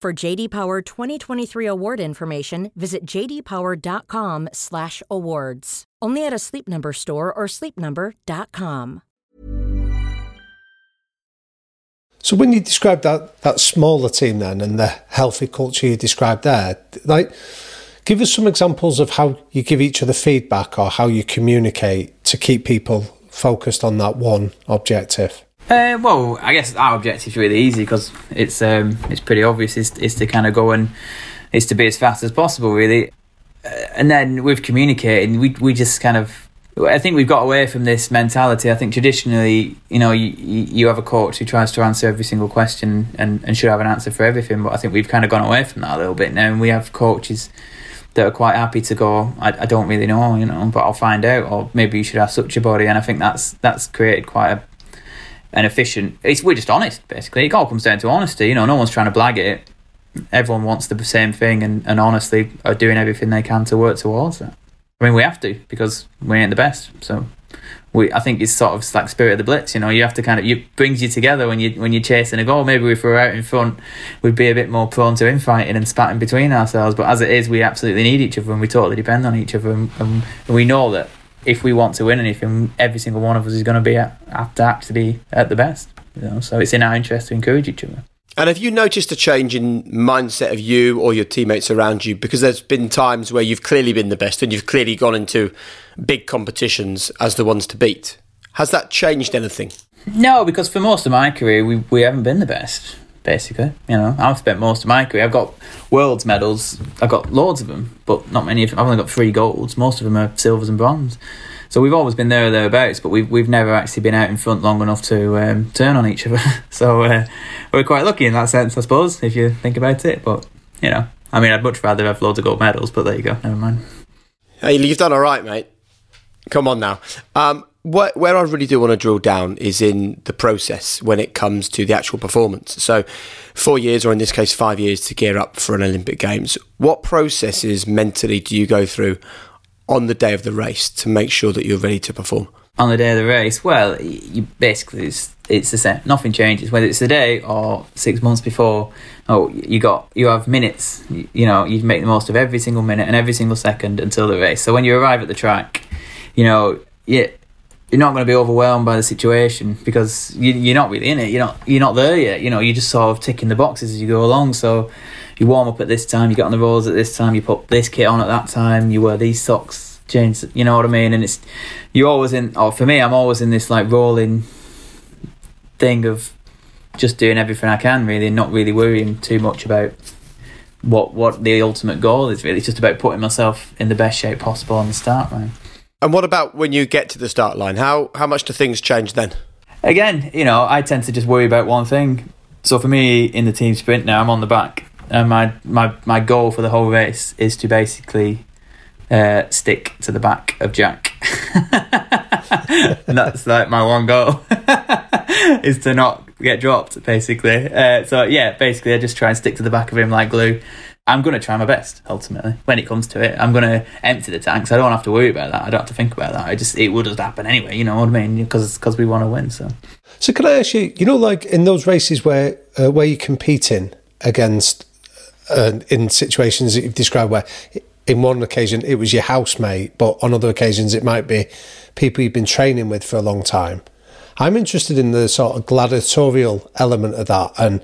For JD Power 2023 award information, visit jdpower.com/awards. Only at a Sleep Number store or sleepnumber.com. So when you describe that that smaller team then and the healthy culture you described there, like Give us some examples of how you give each other feedback or how you communicate to keep people focused on that one objective. Uh, well, I guess our objective is really easy because it's um, it's pretty obvious. Is is to kind of go and is to be as fast as possible, really. Uh, and then with communicating, we we just kind of I think we've got away from this mentality. I think traditionally, you know, you, you have a coach who tries to answer every single question and, and should have an answer for everything. But I think we've kind of gone away from that a little bit now. And we have coaches that are quite happy to go, I, I don't really know, you know, but I'll find out. Or maybe you should have such a body. And I think that's that's created quite a an efficient. It's we're just honest, basically. It all comes down to honesty. You know, no one's trying to blag it. Everyone wants the same thing, and, and honestly are doing everything they can to work towards it. I mean, we have to because we ain't the best. So we, I think it's sort of like spirit of the blitz. You know, you have to kind of it brings you together when you when you're chasing a goal. Maybe if we were out in front, we'd be a bit more prone to infighting and spatting between ourselves. But as it is, we absolutely need each other and we totally depend on each other. And, and we know that if we want to win anything, every single one of us is going to be at, have to actually at the best. You know, so it's in our interest to encourage each other. And have you noticed a change in mindset of you or your teammates around you? Because there's been times where you've clearly been the best and you've clearly gone into big competitions as the ones to beat. Has that changed anything? No, because for most of my career, we, we haven't been the best, basically. You know, I've spent most of my career, I've got world's medals, I've got loads of them, but not many of them. I've only got three golds. Most of them are silvers and bronze. So we've always been there or thereabouts, but we've we've never actually been out in front long enough to um, turn on each other. so uh, we're quite lucky in that sense, I suppose, if you think about it. But you know, I mean, I'd much rather have loads of gold medals, but there you go. Never mind. Hey, you've done all right, mate. Come on now. Um, where, where I really do want to drill down is in the process when it comes to the actual performance. So, four years, or in this case, five years to gear up for an Olympic Games. What processes mentally do you go through on the day of the race to make sure that you're ready to perform? On the day of the race, well, you basically it's, it's the same. Nothing changes whether it's the day or six months before. Oh, you got you have minutes. You, you know, you make the most of every single minute and every single second until the race. So when you arrive at the track, you know, yeah, you're not going to be overwhelmed by the situation because you, are not really in it. You're not you're not there yet. You know, you're just sort of ticking the boxes as you go along. So you warm up at this time, you get on the rollers at this time, you put this kit on at that time, you wear these socks, change, you know what I mean? And it's, you're always in, or for me, I'm always in this like rolling thing of just doing everything I can really, and not really worrying too much about what what the ultimate goal is really. It's just about putting myself in the best shape possible on the start line. And what about when you get to the start line? How how much do things change then? Again, you know, I tend to just worry about one thing. So for me in the team sprint now, I'm on the back and my my my goal for the whole race is to basically uh, stick to the back of Jack. that's like my one goal is to not get dropped basically. Uh, so yeah, basically I just try and stick to the back of him like glue. I'm going to try my best ultimately when it comes to it. I'm going to empty the tanks. I don't have to worry about that. I don't have to think about that. I just it would just happen anyway. You know what I mean? Because because we want to win. So. So can I ask you? You know, like in those races where uh, where you're competing against uh, in situations that you've described where in one occasion it was your housemate, but on other occasions it might be people you've been training with for a long time. I'm interested in the sort of gladiatorial element of that and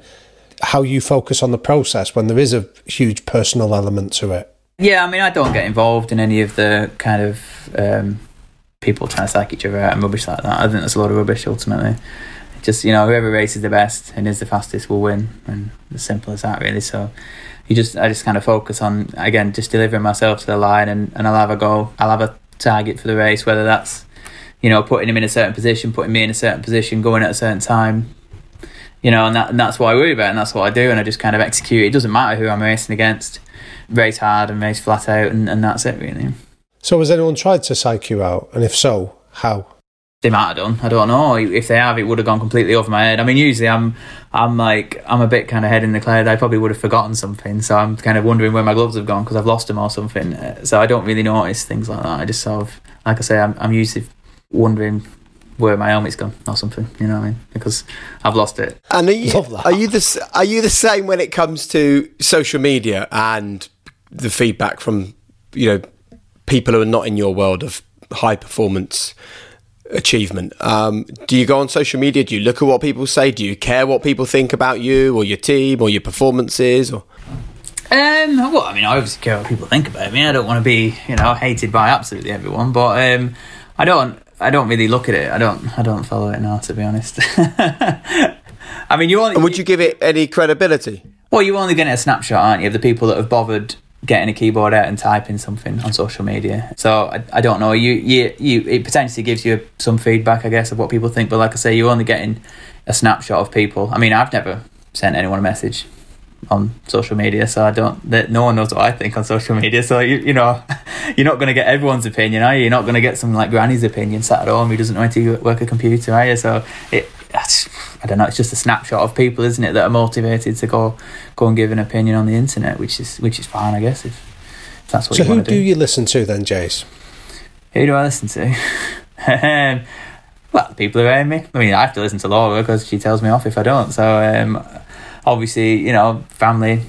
how you focus on the process when there is a huge personal element to it. Yeah, I mean, I don't get involved in any of the kind of um, people trying to psych each other out and rubbish like that. I think that's a lot of rubbish ultimately. Just you know, whoever races the best and is the fastest will win, and as simple as that, really. So you just I just kind of focus on again just delivering myself to the line and, and I'll have a goal. I'll have a target for the race, whether that's you know putting him in a certain position, putting me in a certain position, going at a certain time. You know, and, that, and that's what I worry about, and that's what I do, and I just kind of execute. It doesn't matter who I'm racing against, race hard and race flat out, and, and that's it really. So, has anyone tried to psych you out, and if so, how? They might have done. I don't know. If they have, it would have gone completely over my head. I mean, usually I'm, I'm like, I'm a bit kind of head in the cloud. I probably would have forgotten something, so I'm kind of wondering where my gloves have gone because I've lost them or something. So I don't really notice things like that. I just sort of, like I say, I'm, I'm usually wondering where my helmet's gone or something. You know what I mean? Because I've lost it. And are you, are you the are you the same when it comes to social media and the feedback from you know people who are not in your world of high performance? achievement. Um, do you go on social media? Do you look at what people say? Do you care what people think about you or your team or your performances? Or Um, well, I mean, I obviously care what people think about me. I don't want to be, you know, hated by absolutely everyone, but um, I don't. I don't really look at it. I don't. I don't follow it now, to be honest. I mean, you only. And would you give it any credibility? Well, you're only getting a snapshot, aren't you, of the people that have bothered getting a keyboard out and typing something on social media. So I, I don't know. You, you, you. It potentially gives you some feedback, I guess, of what people think. But like I say, you're only getting a snapshot of people. I mean, I've never sent anyone a message on social media, so I don't. That no one knows what I think on social media. So you, you know, you're not going to get everyone's opinion, are you? You're not going to get some like Granny's opinion sat at home who doesn't know how to work a computer, are you? So it, I don't know. It's just a snapshot of people, isn't it, that are motivated to go go and give an opinion on the internet, which is which is fine, I guess. If, if that's what. So you who want to do So, who do you listen to then, Jace? Who do I listen to? um, well, the people around me. I mean, I have to listen to Laura because she tells me off if I don't. So, um, obviously, you know, family,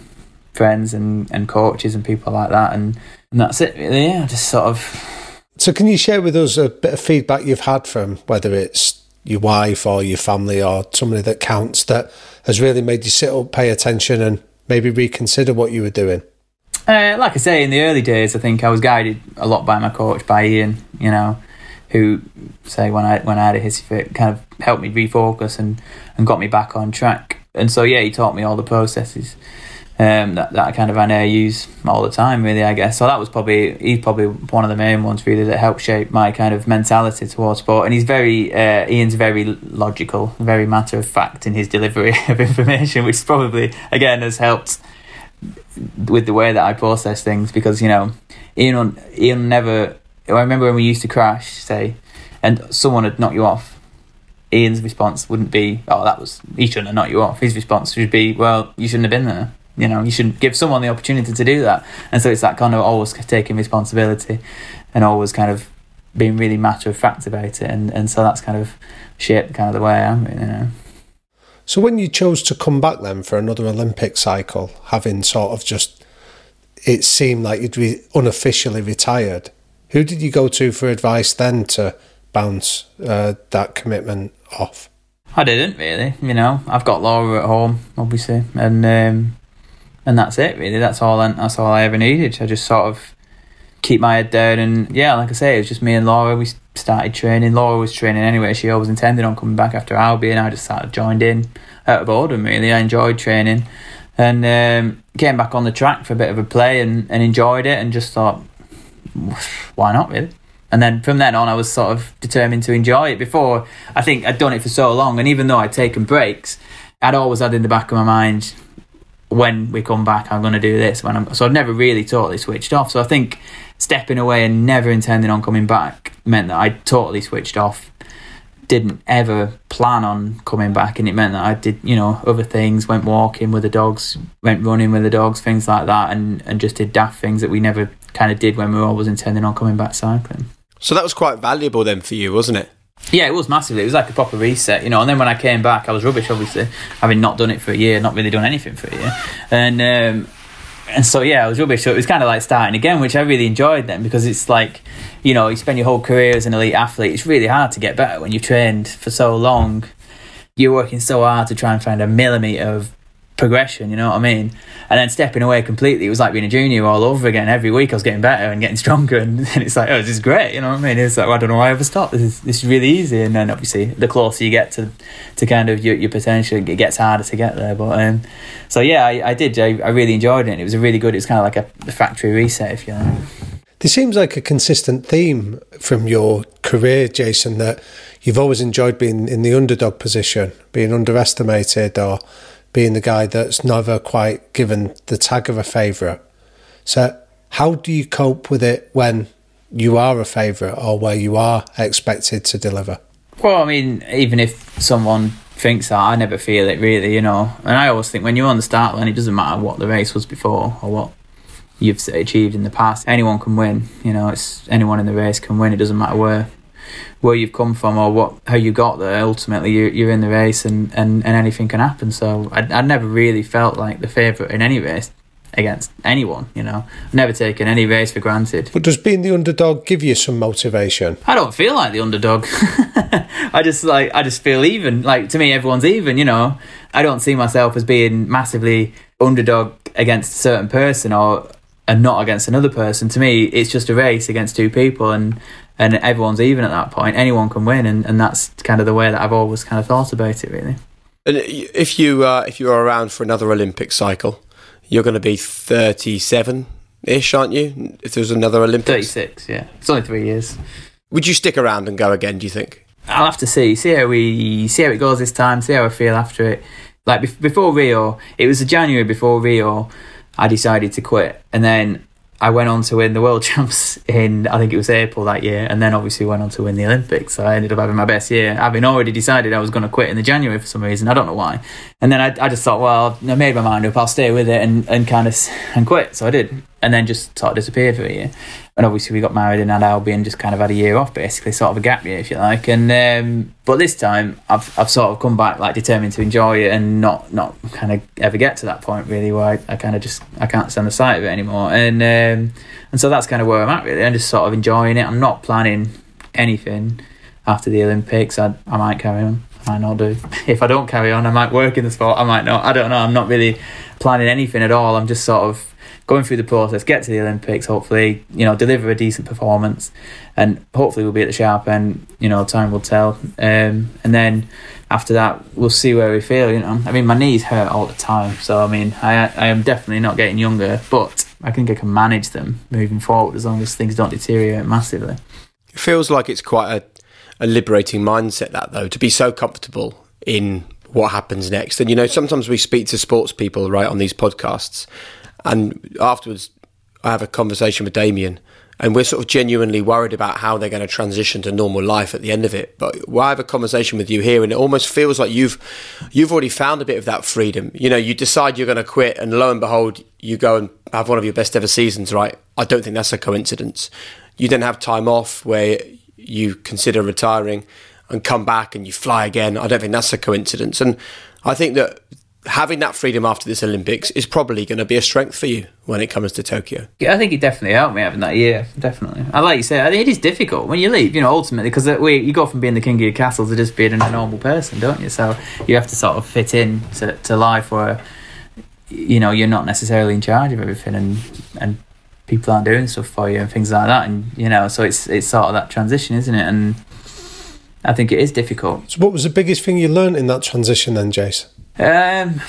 friends, and, and coaches and people like that, and, and that's it. Really, yeah. Just sort of. So can you share with us a bit of feedback you've had from whether it's your wife or your family or somebody that counts that has really made you sit up, pay attention, and maybe reconsider what you were doing? Uh, like I say, in the early days, I think I was guided a lot by my coach, by Iain. You know, who say when I when I had a hissy fit, kind of helped me refocus and and got me back on track. And so yeah, he taught me all the processes um, that that kind of I now use all the time, really. I guess so. That was probably he's probably one of the main ones really that helped shape my kind of mentality towards sport. And he's very uh, Iain's very logical, very matter of fact in his delivery of information, which probably again has helped with the way that I process things because you know Iain Iain never. I remember when we used to crash, say, and someone had knocked you off. Iain's response wouldn't be, "Oh, that was he shouldn't have knocked you off." His response would be, "Well, you shouldn't have been there." You know, you should give someone the opportunity to do that. And so it's that kind of always taking responsibility and always kind of being really matter of fact about it. And, and so that's kind of shaped kind of the way I am, you know. So when you chose to come back then for another Olympic cycle, having sort of just it seemed like you'd be unofficially retired, who did you go to for advice then to bounce uh, that commitment off? I didn't really, you know. I've got Laura at home, obviously, and um, and that's it really. That's all. I, that's all I ever needed. I just sort of keep my head down, and yeah, like I say, it was just me and Laura. We started training. Laura was training anyway. She always intended on coming back after Albie, and I just started joined in out of boredom. Really, I enjoyed training, and um, came back on the track for a bit of a play, and, and enjoyed it, and just thought, why not really. And then from then on, I was sort of determined to enjoy it. Before, I think I'd done it for so long, and even though I'd taken breaks, I'd always had in the back of my mind, when we come back, I'm going to do this. When I'm so I've never really totally switched off. So I think stepping away and never intending on coming back meant that I totally switched off. Didn't ever plan on coming back, and it meant that I did, you know, other things. Went walking with the dogs, went running with the dogs, things like that, and and just did daft things that we never kind of did when we were always intending on coming back cycling. So that was quite valuable then for you, wasn't it? Yeah, it was massively. It was like a proper reset, you know. And then when I came back, I was rubbish, obviously, having not done it for a year, not really done anything for a year, and um, and so yeah, I was rubbish. So it was kind of like starting again, which I really enjoyed then because it's like, you know, you spend your whole career as an elite athlete. It's really hard to get better when you've trained for so long. You're working so hard to try and find a millimeter of progression, you know what I mean? And then stepping away completely, it was like being a junior all over again. Every week I was getting better and getting stronger, and, and it's like, oh, this is great, you know what I mean? It's like, well, I don't know why I ever stopped. This is this is really easy. And then obviously, the closer you get to to kind of your, your potential, it gets harder to get there. But um, so yeah, I, I did. I, I really enjoyed it. It was a really good. It was kind of like a factory reset, if you like. There seems like a consistent theme from your career, Jason, that you've always enjoyed being in the underdog position, being underestimated, or being the guy that's never quite given the tag of a favourite. So, how do you cope with it when you are a favourite or where you are expected to deliver? Well, I mean, even if someone thinks that, I never feel it really, you know. And I always think when you're on the start line, it doesn't matter what the race was before or what you've achieved in the past. Anyone can win, you know. It's anyone in the race can win. It doesn't matter where where you've come from or what how you got there. Ultimately, you're, you're in the race and, and, and anything can happen. So I I never really felt like the favourite in any race against anyone. You know, I've never taken any race for granted. But does being the underdog give you some motivation? I don't feel like the underdog. I just like I just feel even. Like to me, everyone's even. You know, I don't see myself as being massively underdog against a certain person or and not against another person. To me, it's just a race against two people, and and everyone's even at that point. Anyone can win, and, and that's kind of the way that I've always kind of thought about it, really. And if you uh, if you're around for another Olympic cycle, you're going to be 37 ish, aren't you? If there's another Olympics, 36, yeah. It's only three years. Would you stick around and go again? Do you think? I'll have to see, see how we see how it goes this time, see how I feel after it. Like before Rio, it was the January before Rio. I decided to quit, and then I went on to win the world champs in I think it was April that year, and then obviously went on to win the Olympics. So I ended up having my best year, having already decided I was going to quit in the January for some reason. I don't know why. And then I, I just thought, well, I made my mind up. I'll stay with it and, and kind of and quit. So I did, and then just sort of disappeared for a year and obviously we got married and had Albion, just kind of had a year off, basically, sort of a gap year, if you like. And um, but this time, I've I've sort of come back like determined to enjoy it and not not kind of ever get to that point really where I, I kind of just I can't stand the sight of it anymore. And um, and so that's kind of where I'm at really. I'm just sort of enjoying it. I'm not planning anything after the Olympics. I I might carry on. Might not do. If I don't carry on, I might work in the sport. I might not. I don't know. I'm not really planning anything at all. I'm just sort of going through the process, get to the Olympics, hopefully, you know, deliver a decent performance, and hopefully we'll be at the sharp end. You know, time will tell. Um, and then after that, we'll see where we feel. You know, I mean, my knees hurt all the time, so I mean, I I am definitely not getting younger, but I think I can manage them moving forward as long as things don't deteriorate massively. It feels like it's quite a, a liberating mindset that though to be so comfortable in what happens next. And you know, sometimes we speak to sports people right on these podcasts, and afterwards, I have a conversation with Damian, and we're sort of genuinely worried about how they're going to transition to normal life at the end of it. But I have a conversation with you here, and it almost feels like you've you've already found a bit of that freedom. You know, you decide you're going to quit, and lo and behold, you go and have one of your best ever seasons. Right? I don't think that's a coincidence. You then have time off where you consider retiring and come back and you fly again. I don't think that's a coincidence. And I think that having that freedom after this Olympics is probably going to be a strength for you when it comes to Tokyo. Yeah, I think it definitely helped me having that year. Definitely, I like you think it is difficult when you leave. You know, ultimately, because you go from being the king of your castle to just being a normal person, don't you? So you have to sort of fit in to, to life where you know you're not necessarily in charge of everything, and and people aren't doing stuff for you and things like that, and you know, so it's it's sort of that transition, isn't it? And I think it is difficult. So, what was the biggest thing you learned in that transition then, Jason? Um,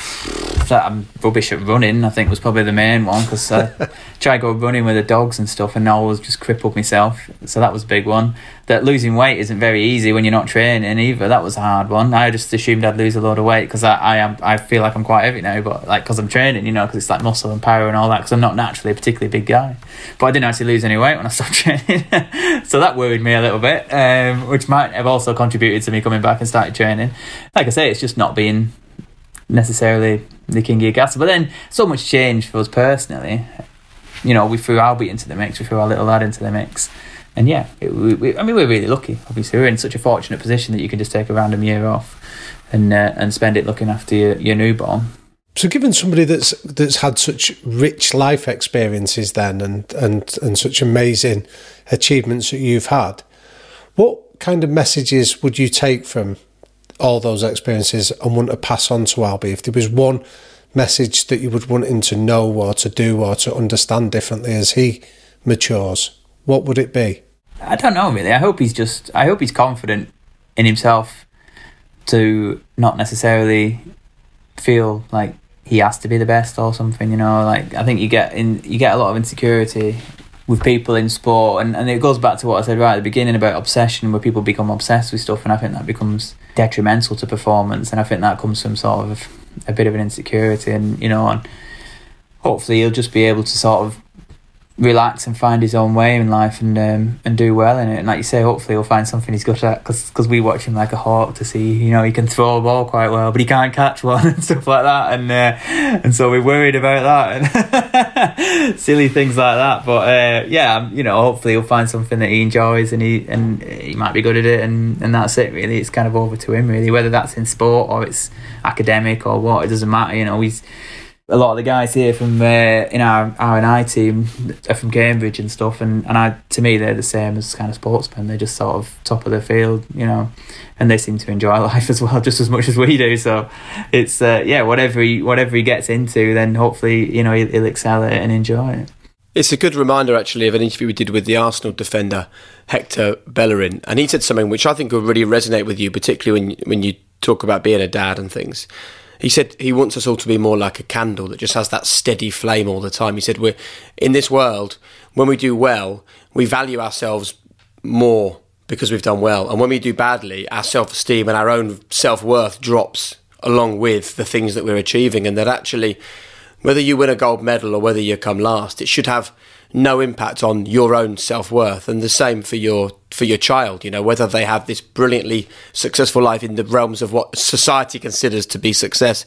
that I'm rubbish at running. I think was probably the main one because I tried go running with the dogs and stuff, and I always just crippled myself. So that was a big one. That losing weight isn't very easy when you're not training either. That was a hard one. I just assumed I'd lose a lot of weight because I, I am I feel like I'm quite heavy now, but like because I'm training, you know, because it's like muscle and power and all that. Because I'm not naturally a particularly big guy, but I didn't actually lose any weight when I stopped training, so that worried me a little bit, um, which might have also contributed to me coming back and started training. Like I say, it's just not being necessarily the king of castle. But then so much changed for us personally. You know, we threw Albie into the mix, we threw our little lad into the mix. And yeah, it, we, we, I mean, we're really lucky. Obviously, we're in such a fortunate position that you can just take a random year off and uh, and spend it looking after your, your newborn. So, given somebody that's that's had such rich life experiences, then and and and such amazing achievements that you've had, what kind of messages would you take from all those experiences and want to pass on to Albie? If there was one message that you would want him to know or to do or to understand differently as he matures, what would it be? I don't know really. I hope he's just. I hope he's confident in himself to not necessarily feel like he has to be the best or something. You know, like I think you get in you get a lot of insecurity with people in sport and, and it goes back to what I said right at the beginning about obsession where people become obsessed with stuff and I think that becomes detrimental to performance and I think that comes from sort of a bit of an insecurity and you know and hopefully he'll just be able to sort of relax and find his own way in life and um, and do well in it. And like you say, hopefully he'll find something he's good at because we watch him like a hawk to see you know he can throw a ball quite well, but he can't catch one and stuff like that. And uh, and so we're worried about that and silly things like that. But uh, yeah, you know, hopefully he'll find something that he enjoys and he and he might be good at it. And and that's it. Really, it's kind of over to him really. Whether that's in sport or it's academic or what, it doesn't matter. You know, he's a lot of the guys here from uh, in our R and I team are from Cambridge and stuff, and and I to me they're the same as kind of sportsmen. They're just sort of top of the field, you know, and they seem to enjoy life as well, just as much as we do. So it's uh, yeah, whatever he whatever he gets into, then hopefully you know he'll, he'll excel at it and enjoy it. It's a good reminder, actually, of an interview we did with the Arsenal defender Hector Bellerin, and he said something which I think will really resonate with you, particularly when when you talk about being a dad and things. He said he wants us all to be more like a candle that just has that steady flame all the time. He said we're in this world when we do well, we value ourselves more because we've done well, and when we do badly, our self-esteem and our own self-worth drops along with the things that we're achieving, and that actually, whether you win a gold medal or whether you come last, it should have no impact on your own self worth, and the same for your for your child. You know, whether they have this brilliantly successful life in the realms of what society considers to be success,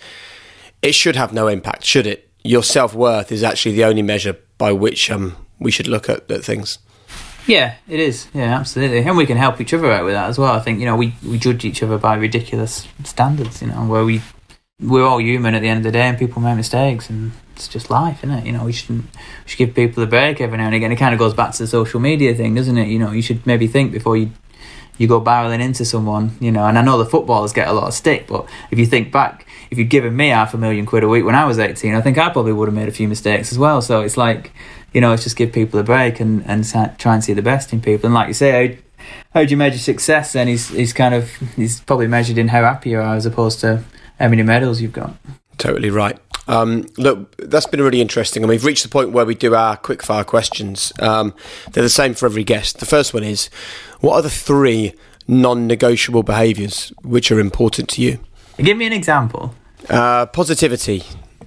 it should have no impact, should it? Your self worth is actually the only measure by which um, we should look at, at things. Yeah, it is. Yeah, absolutely, and we can help each other out with that as well. I think you know we, we judge each other by ridiculous standards. You know, where we we're all human at the end of the day, and people make mistakes, and it's just life, isn't it? You know, we shouldn't we should give people a break every now and again. It kind of goes back to the social media thing, doesn't it? You know, you should maybe think before you you go barreling into someone. You know, and I know the footballers get a lot of stick, but if you think back, if you'd given me half a million quid a week when I was eighteen, I think I probably would have made a few mistakes as well. So it's like, you know, it's just give people a break and and try and see the best in people. And like you say, how do you measure success? Then he's he's kind of he's probably measured in how happy you are as opposed to how many medals you've got. Totally right. Um, look, that's been really interesting, and we've reached the point where we do our quickfire questions. Um, they're the same for every guest. The first one is, what are the three non-negotiable behaviours which are important to you? Give me an example. Uh, positivity,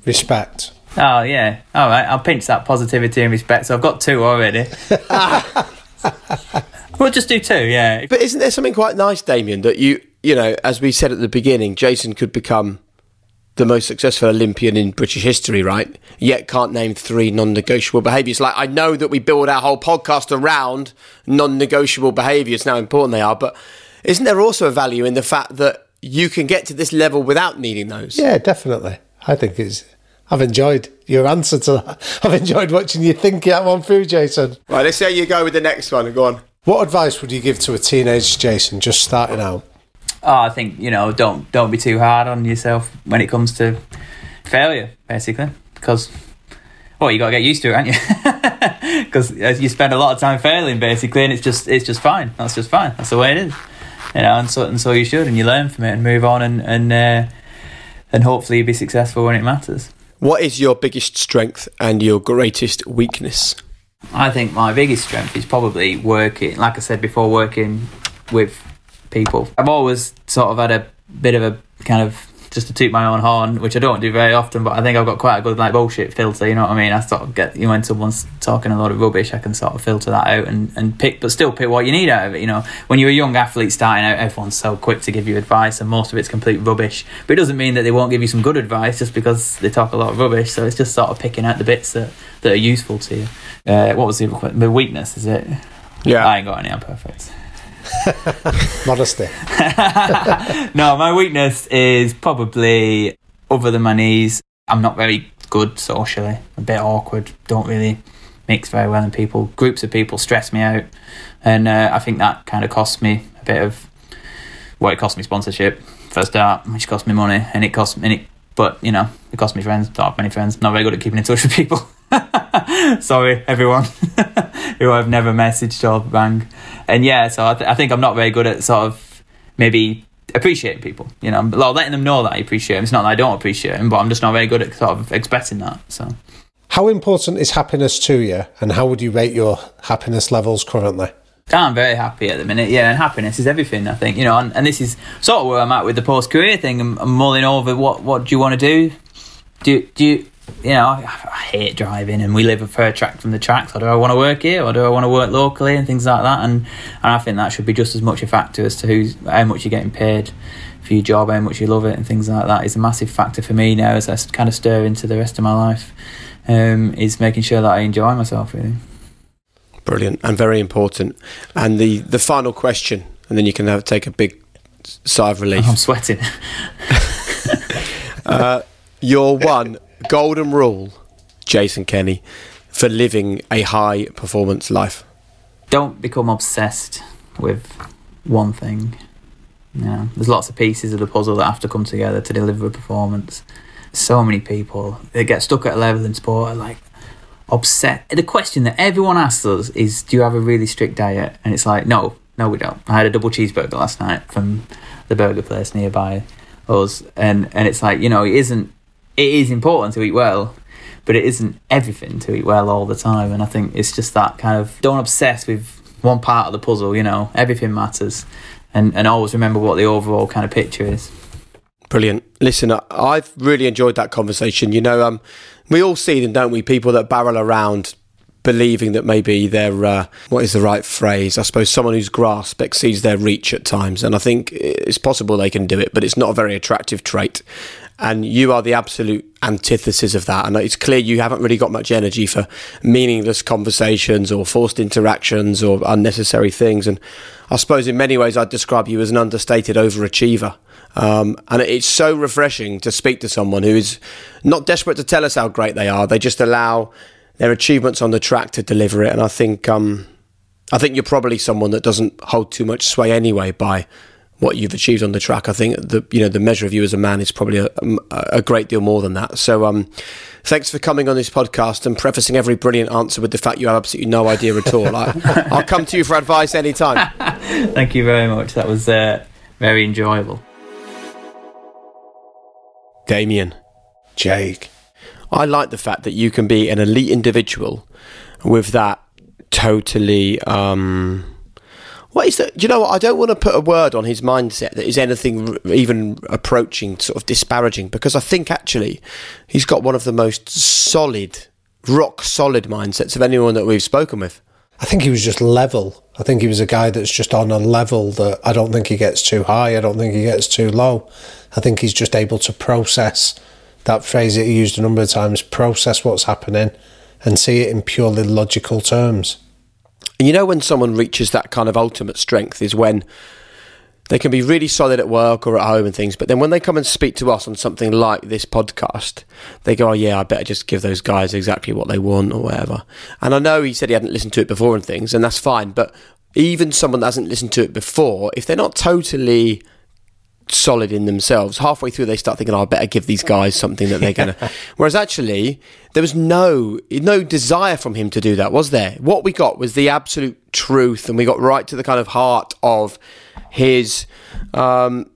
respect. Oh yeah, all right. I'll pinch that positivity and respect. So I've got two already. we'll just do two, yeah. But isn't there something quite nice, Damian, that you, you know, as we said at the beginning, Jason could become the most successful Olympian in British history, right? Yet can't name three non-negotiable behaviours. Like I know that we build our whole podcast around non-negotiable behaviours, how important they are, but isn't there also a value in the fact that you can get to this level without needing those? Yeah, definitely. I think it's. I've enjoyed your answer to that. I've enjoyed watching you think that one through, Jason. Right, let's see how you go with the next one. Go on. What advice would you give to a teenage Jason just starting out? Oh, I think you know, don't don't be too hard on yourself when it comes to failure, basically, because well, you got to get used to it, aren't you? Because you spend a lot of time failing, basically, and it's just it's just fine. That's just fine. That's the way it is, you know. And so and so you should, and you learn from it and move on, and and uh, and hopefully be successful when it matters. What is your biggest strength and your greatest weakness? I think my biggest strength is probably working, like I said before, working with people. I've always sort of had a bit of a kind of just to toot my own horn, which I don't do very often, but I think I've got quite a good like bullshit filter. You know what I mean? I sort of get you know, when someone's talking a lot of rubbish, I can sort of filter that out and, and pick, but still pick what you need out of it. You know, when you're a young athlete starting out, everyone's so quick to give you advice, and most of it's complete rubbish. But it doesn't mean that they won't give you some good advice just because they talk a lot of rubbish. So it's just sort of picking out the bits that, that are useful to you. Uh, what was the question? the weakness? Is it? Yeah, I ain't got any. I'm perfect. Modesty. no, my weakness is probably other than my knees. I'm not very good socially. A bit awkward. Don't really mix very well in people. Groups of people stress me out, and uh, I think that kind of costs me a bit of. Well, it cost me sponsorship first start, which cost me money, and it cost me. And it, but you know, it cost me friends. Don't have many friends. Not very good at keeping in touch with people. Sorry, everyone who I've never messaged or rang. And yeah, so I, th- I, think I'm not very good at sort of maybe appreciating people. You know, like letting them know that I appreciate them. It's not that I don't appreciate them, but I'm just not very good at sort of expressing that. So, how important is happiness to you, and how would you rate your happiness levels currently? I'm very happy at the minute, yeah, and happiness is everything, I think, you know, and, and this is sort of where I'm at with the post career thing. I'm, I'm mulling over what what do you want to do? Do do you you know, hate driving and we live a fair track from the tracks. Or do I want to work here or do I want to work locally and things like that? And, and I think that should be just as much a factor as to who's, how much you're getting paid for your job, how much you love it and things like that is a massive factor for me now as I kind of stir into the rest of my life. Um, is making sure that I enjoy myself really. Brilliant and very important. And the, the final question, and then you can have, take a big sigh of relief. I'm sweating. uh, your one golden rule, Jason Kenny, for living a high performance life? Don't become obsessed with one thing. Yeah, there's lots of pieces of the puzzle that have to come together to deliver a performance. So many people they get stuck at a level in sport are like upset. The question that everyone asks us is, "Do you have a really strict diet?" And it's like, no, no, we don't. I had a double cheeseburger last night from the burger place nearby us, and and it's like you know, it isn't. It is important to eat well, but it isn't everything to eat well all the time. And I think it's just that kind of don't obsess with one part of the puzzle. You know, everything matters, and and always remember what the overall kind of picture is. Brilliant. Listen, I've really enjoyed that conversation. You know, um, we all see them, don't we? People that barrel around believing that maybe they're uh, what is the right phrase? I suppose someone whose grasp exceeds their reach at times, and I think it's possible they can do it, but it's not a very attractive trait. And you are the absolute antithesis of that. And it's clear you haven't really got much energy for meaningless conversations or forced interactions or unnecessary things. And I suppose in many ways I'd describe you as an understated overachiever. Um, and it's so refreshing to speak to someone who is not desperate to tell us how great they are. They just allow their achievements on the track to deliver it. And I think um, I think you're probably someone that doesn't hold too much sway anyway by what you've achieved on the track. I think the you know the measure of you as a man is probably a, a great deal more than that. So um, thanks for coming on this podcast and prefacing every brilliant answer with the fact you have absolutely no idea at all. I, will come to you for advice anytime. Thank you very much. That was uh, very enjoyable. Damian. Jake. I like the fact that you can be an elite individual with that totally um, what is that? Do you know what? I don't want to put a word on his mindset that is anything even approaching sort of disparaging because I think actually he's got one of the most solid, rock solid mindsets of anyone that we've spoken with. I think he was just level. I think he was a guy that's just on a level that I don't think he gets too high. I don't think he gets too low. I think he's just able to process that phrase that he used a number of times process what's happening and see it in purely logical terms. And you know when someone reaches that kind of ultimate strength is when they can be really solid at work or at home and things, but then when they come and speak to us on something like this podcast, they go, "Oh yeah, I better just give those guys exactly what they want or whatever." And I know he said he hadn't listened to it before and things, and that's fine. But even someone that hasn't listened to it before, if they're not totally solid in themselves. Halfway through, they start thinking, oh, "I better give these guys something that they're gonna." Whereas actually, there was no no desire from him to do that, was there? What we got was the absolute truth, and we got right to the kind of heart of his um,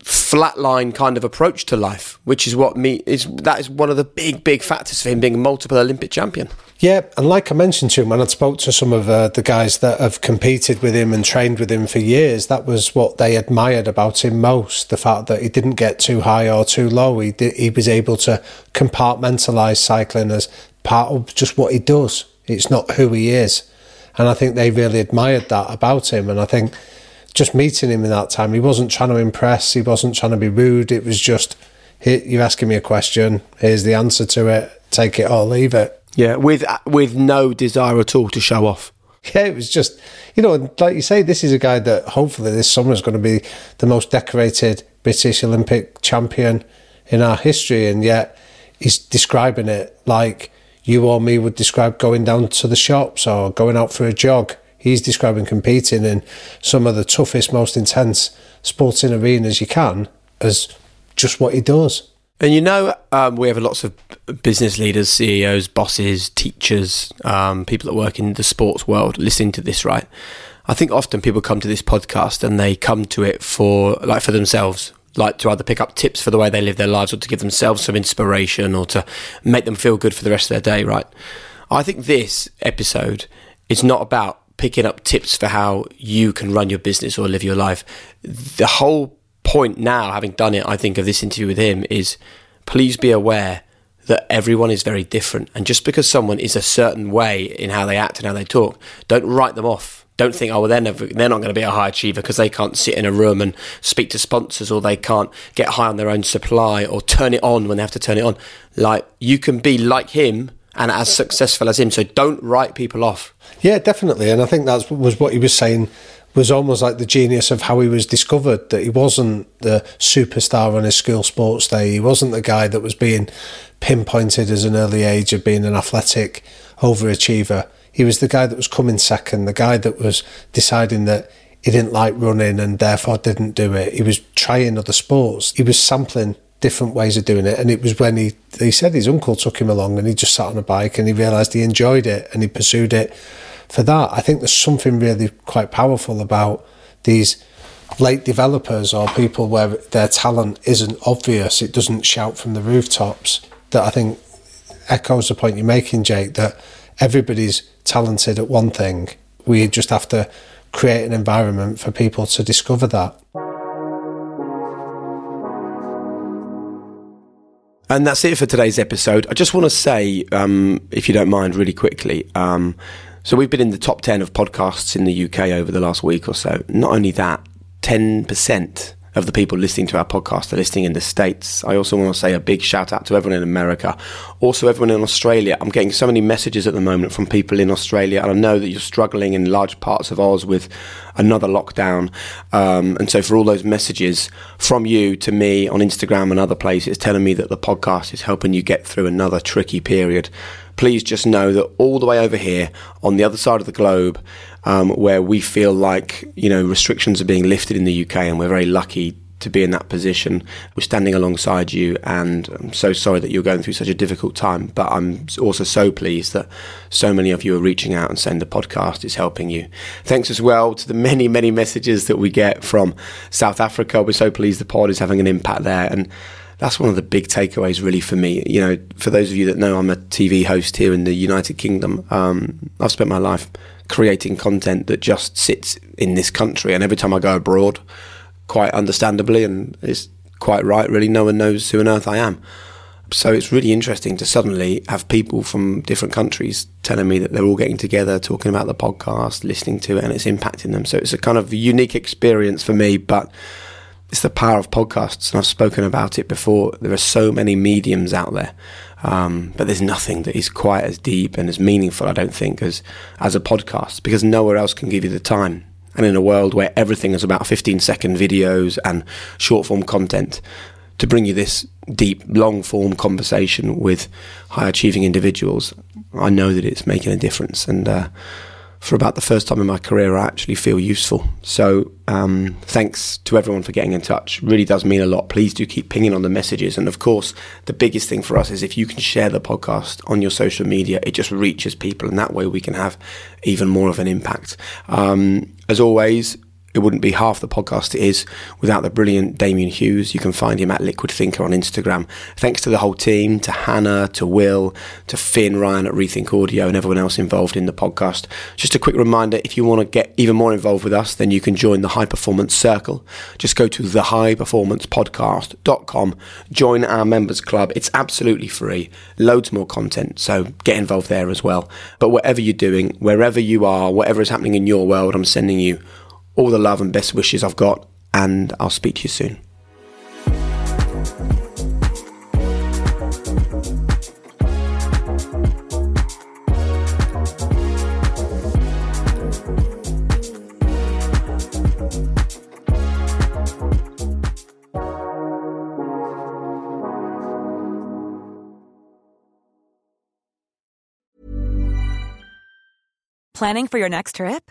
flatline kind of approach to life, which is what me is that is one of the big big factors for him being a multiple Olympic champion. Yeah, and like I mentioned to him when I spoke to some of uh, the guys that have competed with him and trained with him for years, that was what they admired about him most: the fact that he didn't get too high or too low. He did, he was able to compartmentalize cycling as part of just what he does. It's not who he is, and I think they really admired that about him. And I think just meeting him in that time, he wasn't trying to impress, he wasn't trying to be rude. It was just, you're asking me a question, here's the answer to it, take it or leave it. Yeah, with uh, with no desire at all to show off. Yeah, it was just, you know, like you say, this is a guy that hopefully this summer is going to be the most decorated British Olympic champion in our history, and yet he's describing it like you or me would describe going down to the shops or going out for a jog. He's describing competing in some of the toughest, most intense sporting arenas you can as just what he does. And you know, um, we have lots of business leaders, CEOs, bosses, teachers, um, people that work in the sports world listening to this, right? I think often people come to this podcast and they come to it for like for themselves, like to either pick up tips for the way they live their lives or to give themselves some inspiration or to make them feel good for the rest of their day, right? I think this episode is not about picking up tips for how you can run your business or live your life. The whole point now, having done it, I think, of this interview with him is please be aware that everyone is very different. And just because someone is a certain way in how they act and how they talk, don't write them off. Don't think, oh, well, they're, never, they're not going to be a high achiever because they can't sit in a room and speak to sponsors or they can't get high on their own supply or turn it on when they have to turn it on. Like, you can be like him and as successful as him. So don't write people off. Yeah, definitely. And I think that was what he was saying was almost like the genius of how he was discovered. That he wasn't the superstar on his school sports day. He wasn't the guy that was being pinpointed as an early age of being an athletic overachiever. He was the guy that was coming second, the guy that was deciding that he didn't like running and therefore didn't do it. He was trying other sports. He was sampling different ways of doing it. And it was when he he said his uncle took him along and he just sat on a bike and he realised he enjoyed it and he pursued it for that. I think there's something really quite powerful about these late developers or people where their talent isn't obvious, it doesn't shout from the rooftops. That I think echoes the point you're making, Jake, that everybody's talented at one thing. We just have to create an environment for people to discover that. And that's it for today's episode. I just want to say, um, if you don't mind, really quickly. Um, so we've been in the top 10 of podcasts in the UK over the last week or so. Not only that, 10% of the people listening to our podcast are listening in the States. I also want to say a big shout out to everyone in America, also everyone in Australia. I'm getting so many messages at the moment from people in Australia, and I know that you're struggling in large parts of Oz with another lockdown. Um, and so, for all those messages from you to me on Instagram and other places telling me that the podcast is helping you get through another tricky period, please just know that all the way over here on the other side of the globe, um, where we feel like you know restrictions are being lifted in the UK, and we're very lucky to be in that position. We're standing alongside you, and I'm so sorry that you're going through such a difficult time. But I'm also so pleased that so many of you are reaching out and saying the podcast is helping you. Thanks as well to the many, many messages that we get from South Africa. We're so pleased the pod is having an impact there, and that's one of the big takeaways, really, for me. You know, for those of you that know, I'm a TV host here in the United Kingdom. Um, I've spent my life creating content that just sits in this country. And every time I go abroad, quite understandably, and it's quite right, really, no one knows who on earth I am. So it's really interesting to suddenly have people from different countries telling me that they're all getting together, talking about the podcast, listening to it, and it's impacting them. So it's a kind of unique experience for me, but it's the power of podcasts. And I've spoken about it before. There are so many mediums out there. Um, but there's nothing that is quite as deep and as meaningful, I don't think, as as a podcast because nowhere else can give you the time. And in a world where everything is about 15 second videos and short form content, to bring you this deep, long form conversation with high achieving individuals, I know that it's making a difference. And uh, for about the first time in my career, I actually feel useful. So um, thanks to everyone for getting in touch. Really does mean a lot. Please do keep pinging on the messages. And of course, the biggest thing for us is if you can share the podcast on your social media, it just reaches people. And that way we can have even more of an impact. Um, as always, it wouldn't be half the podcast it is without the brilliant Damian Hughes. You can find him at Liquid Thinker on Instagram. Thanks to the whole team, to Hannah, to Will, to Finn, Ryan at Rethink Audio, and everyone else involved in the podcast. Just a quick reminder if you want to get even more involved with us, then you can join the High Performance Circle. Just go to thehighperformancepodcast.com, join our members club. It's absolutely free, loads more content, so get involved there as well. But whatever you're doing, wherever you are, whatever is happening in your world, I'm sending you all the love and best wishes I've got, and I'll speak to you soon. Planning for your next trip?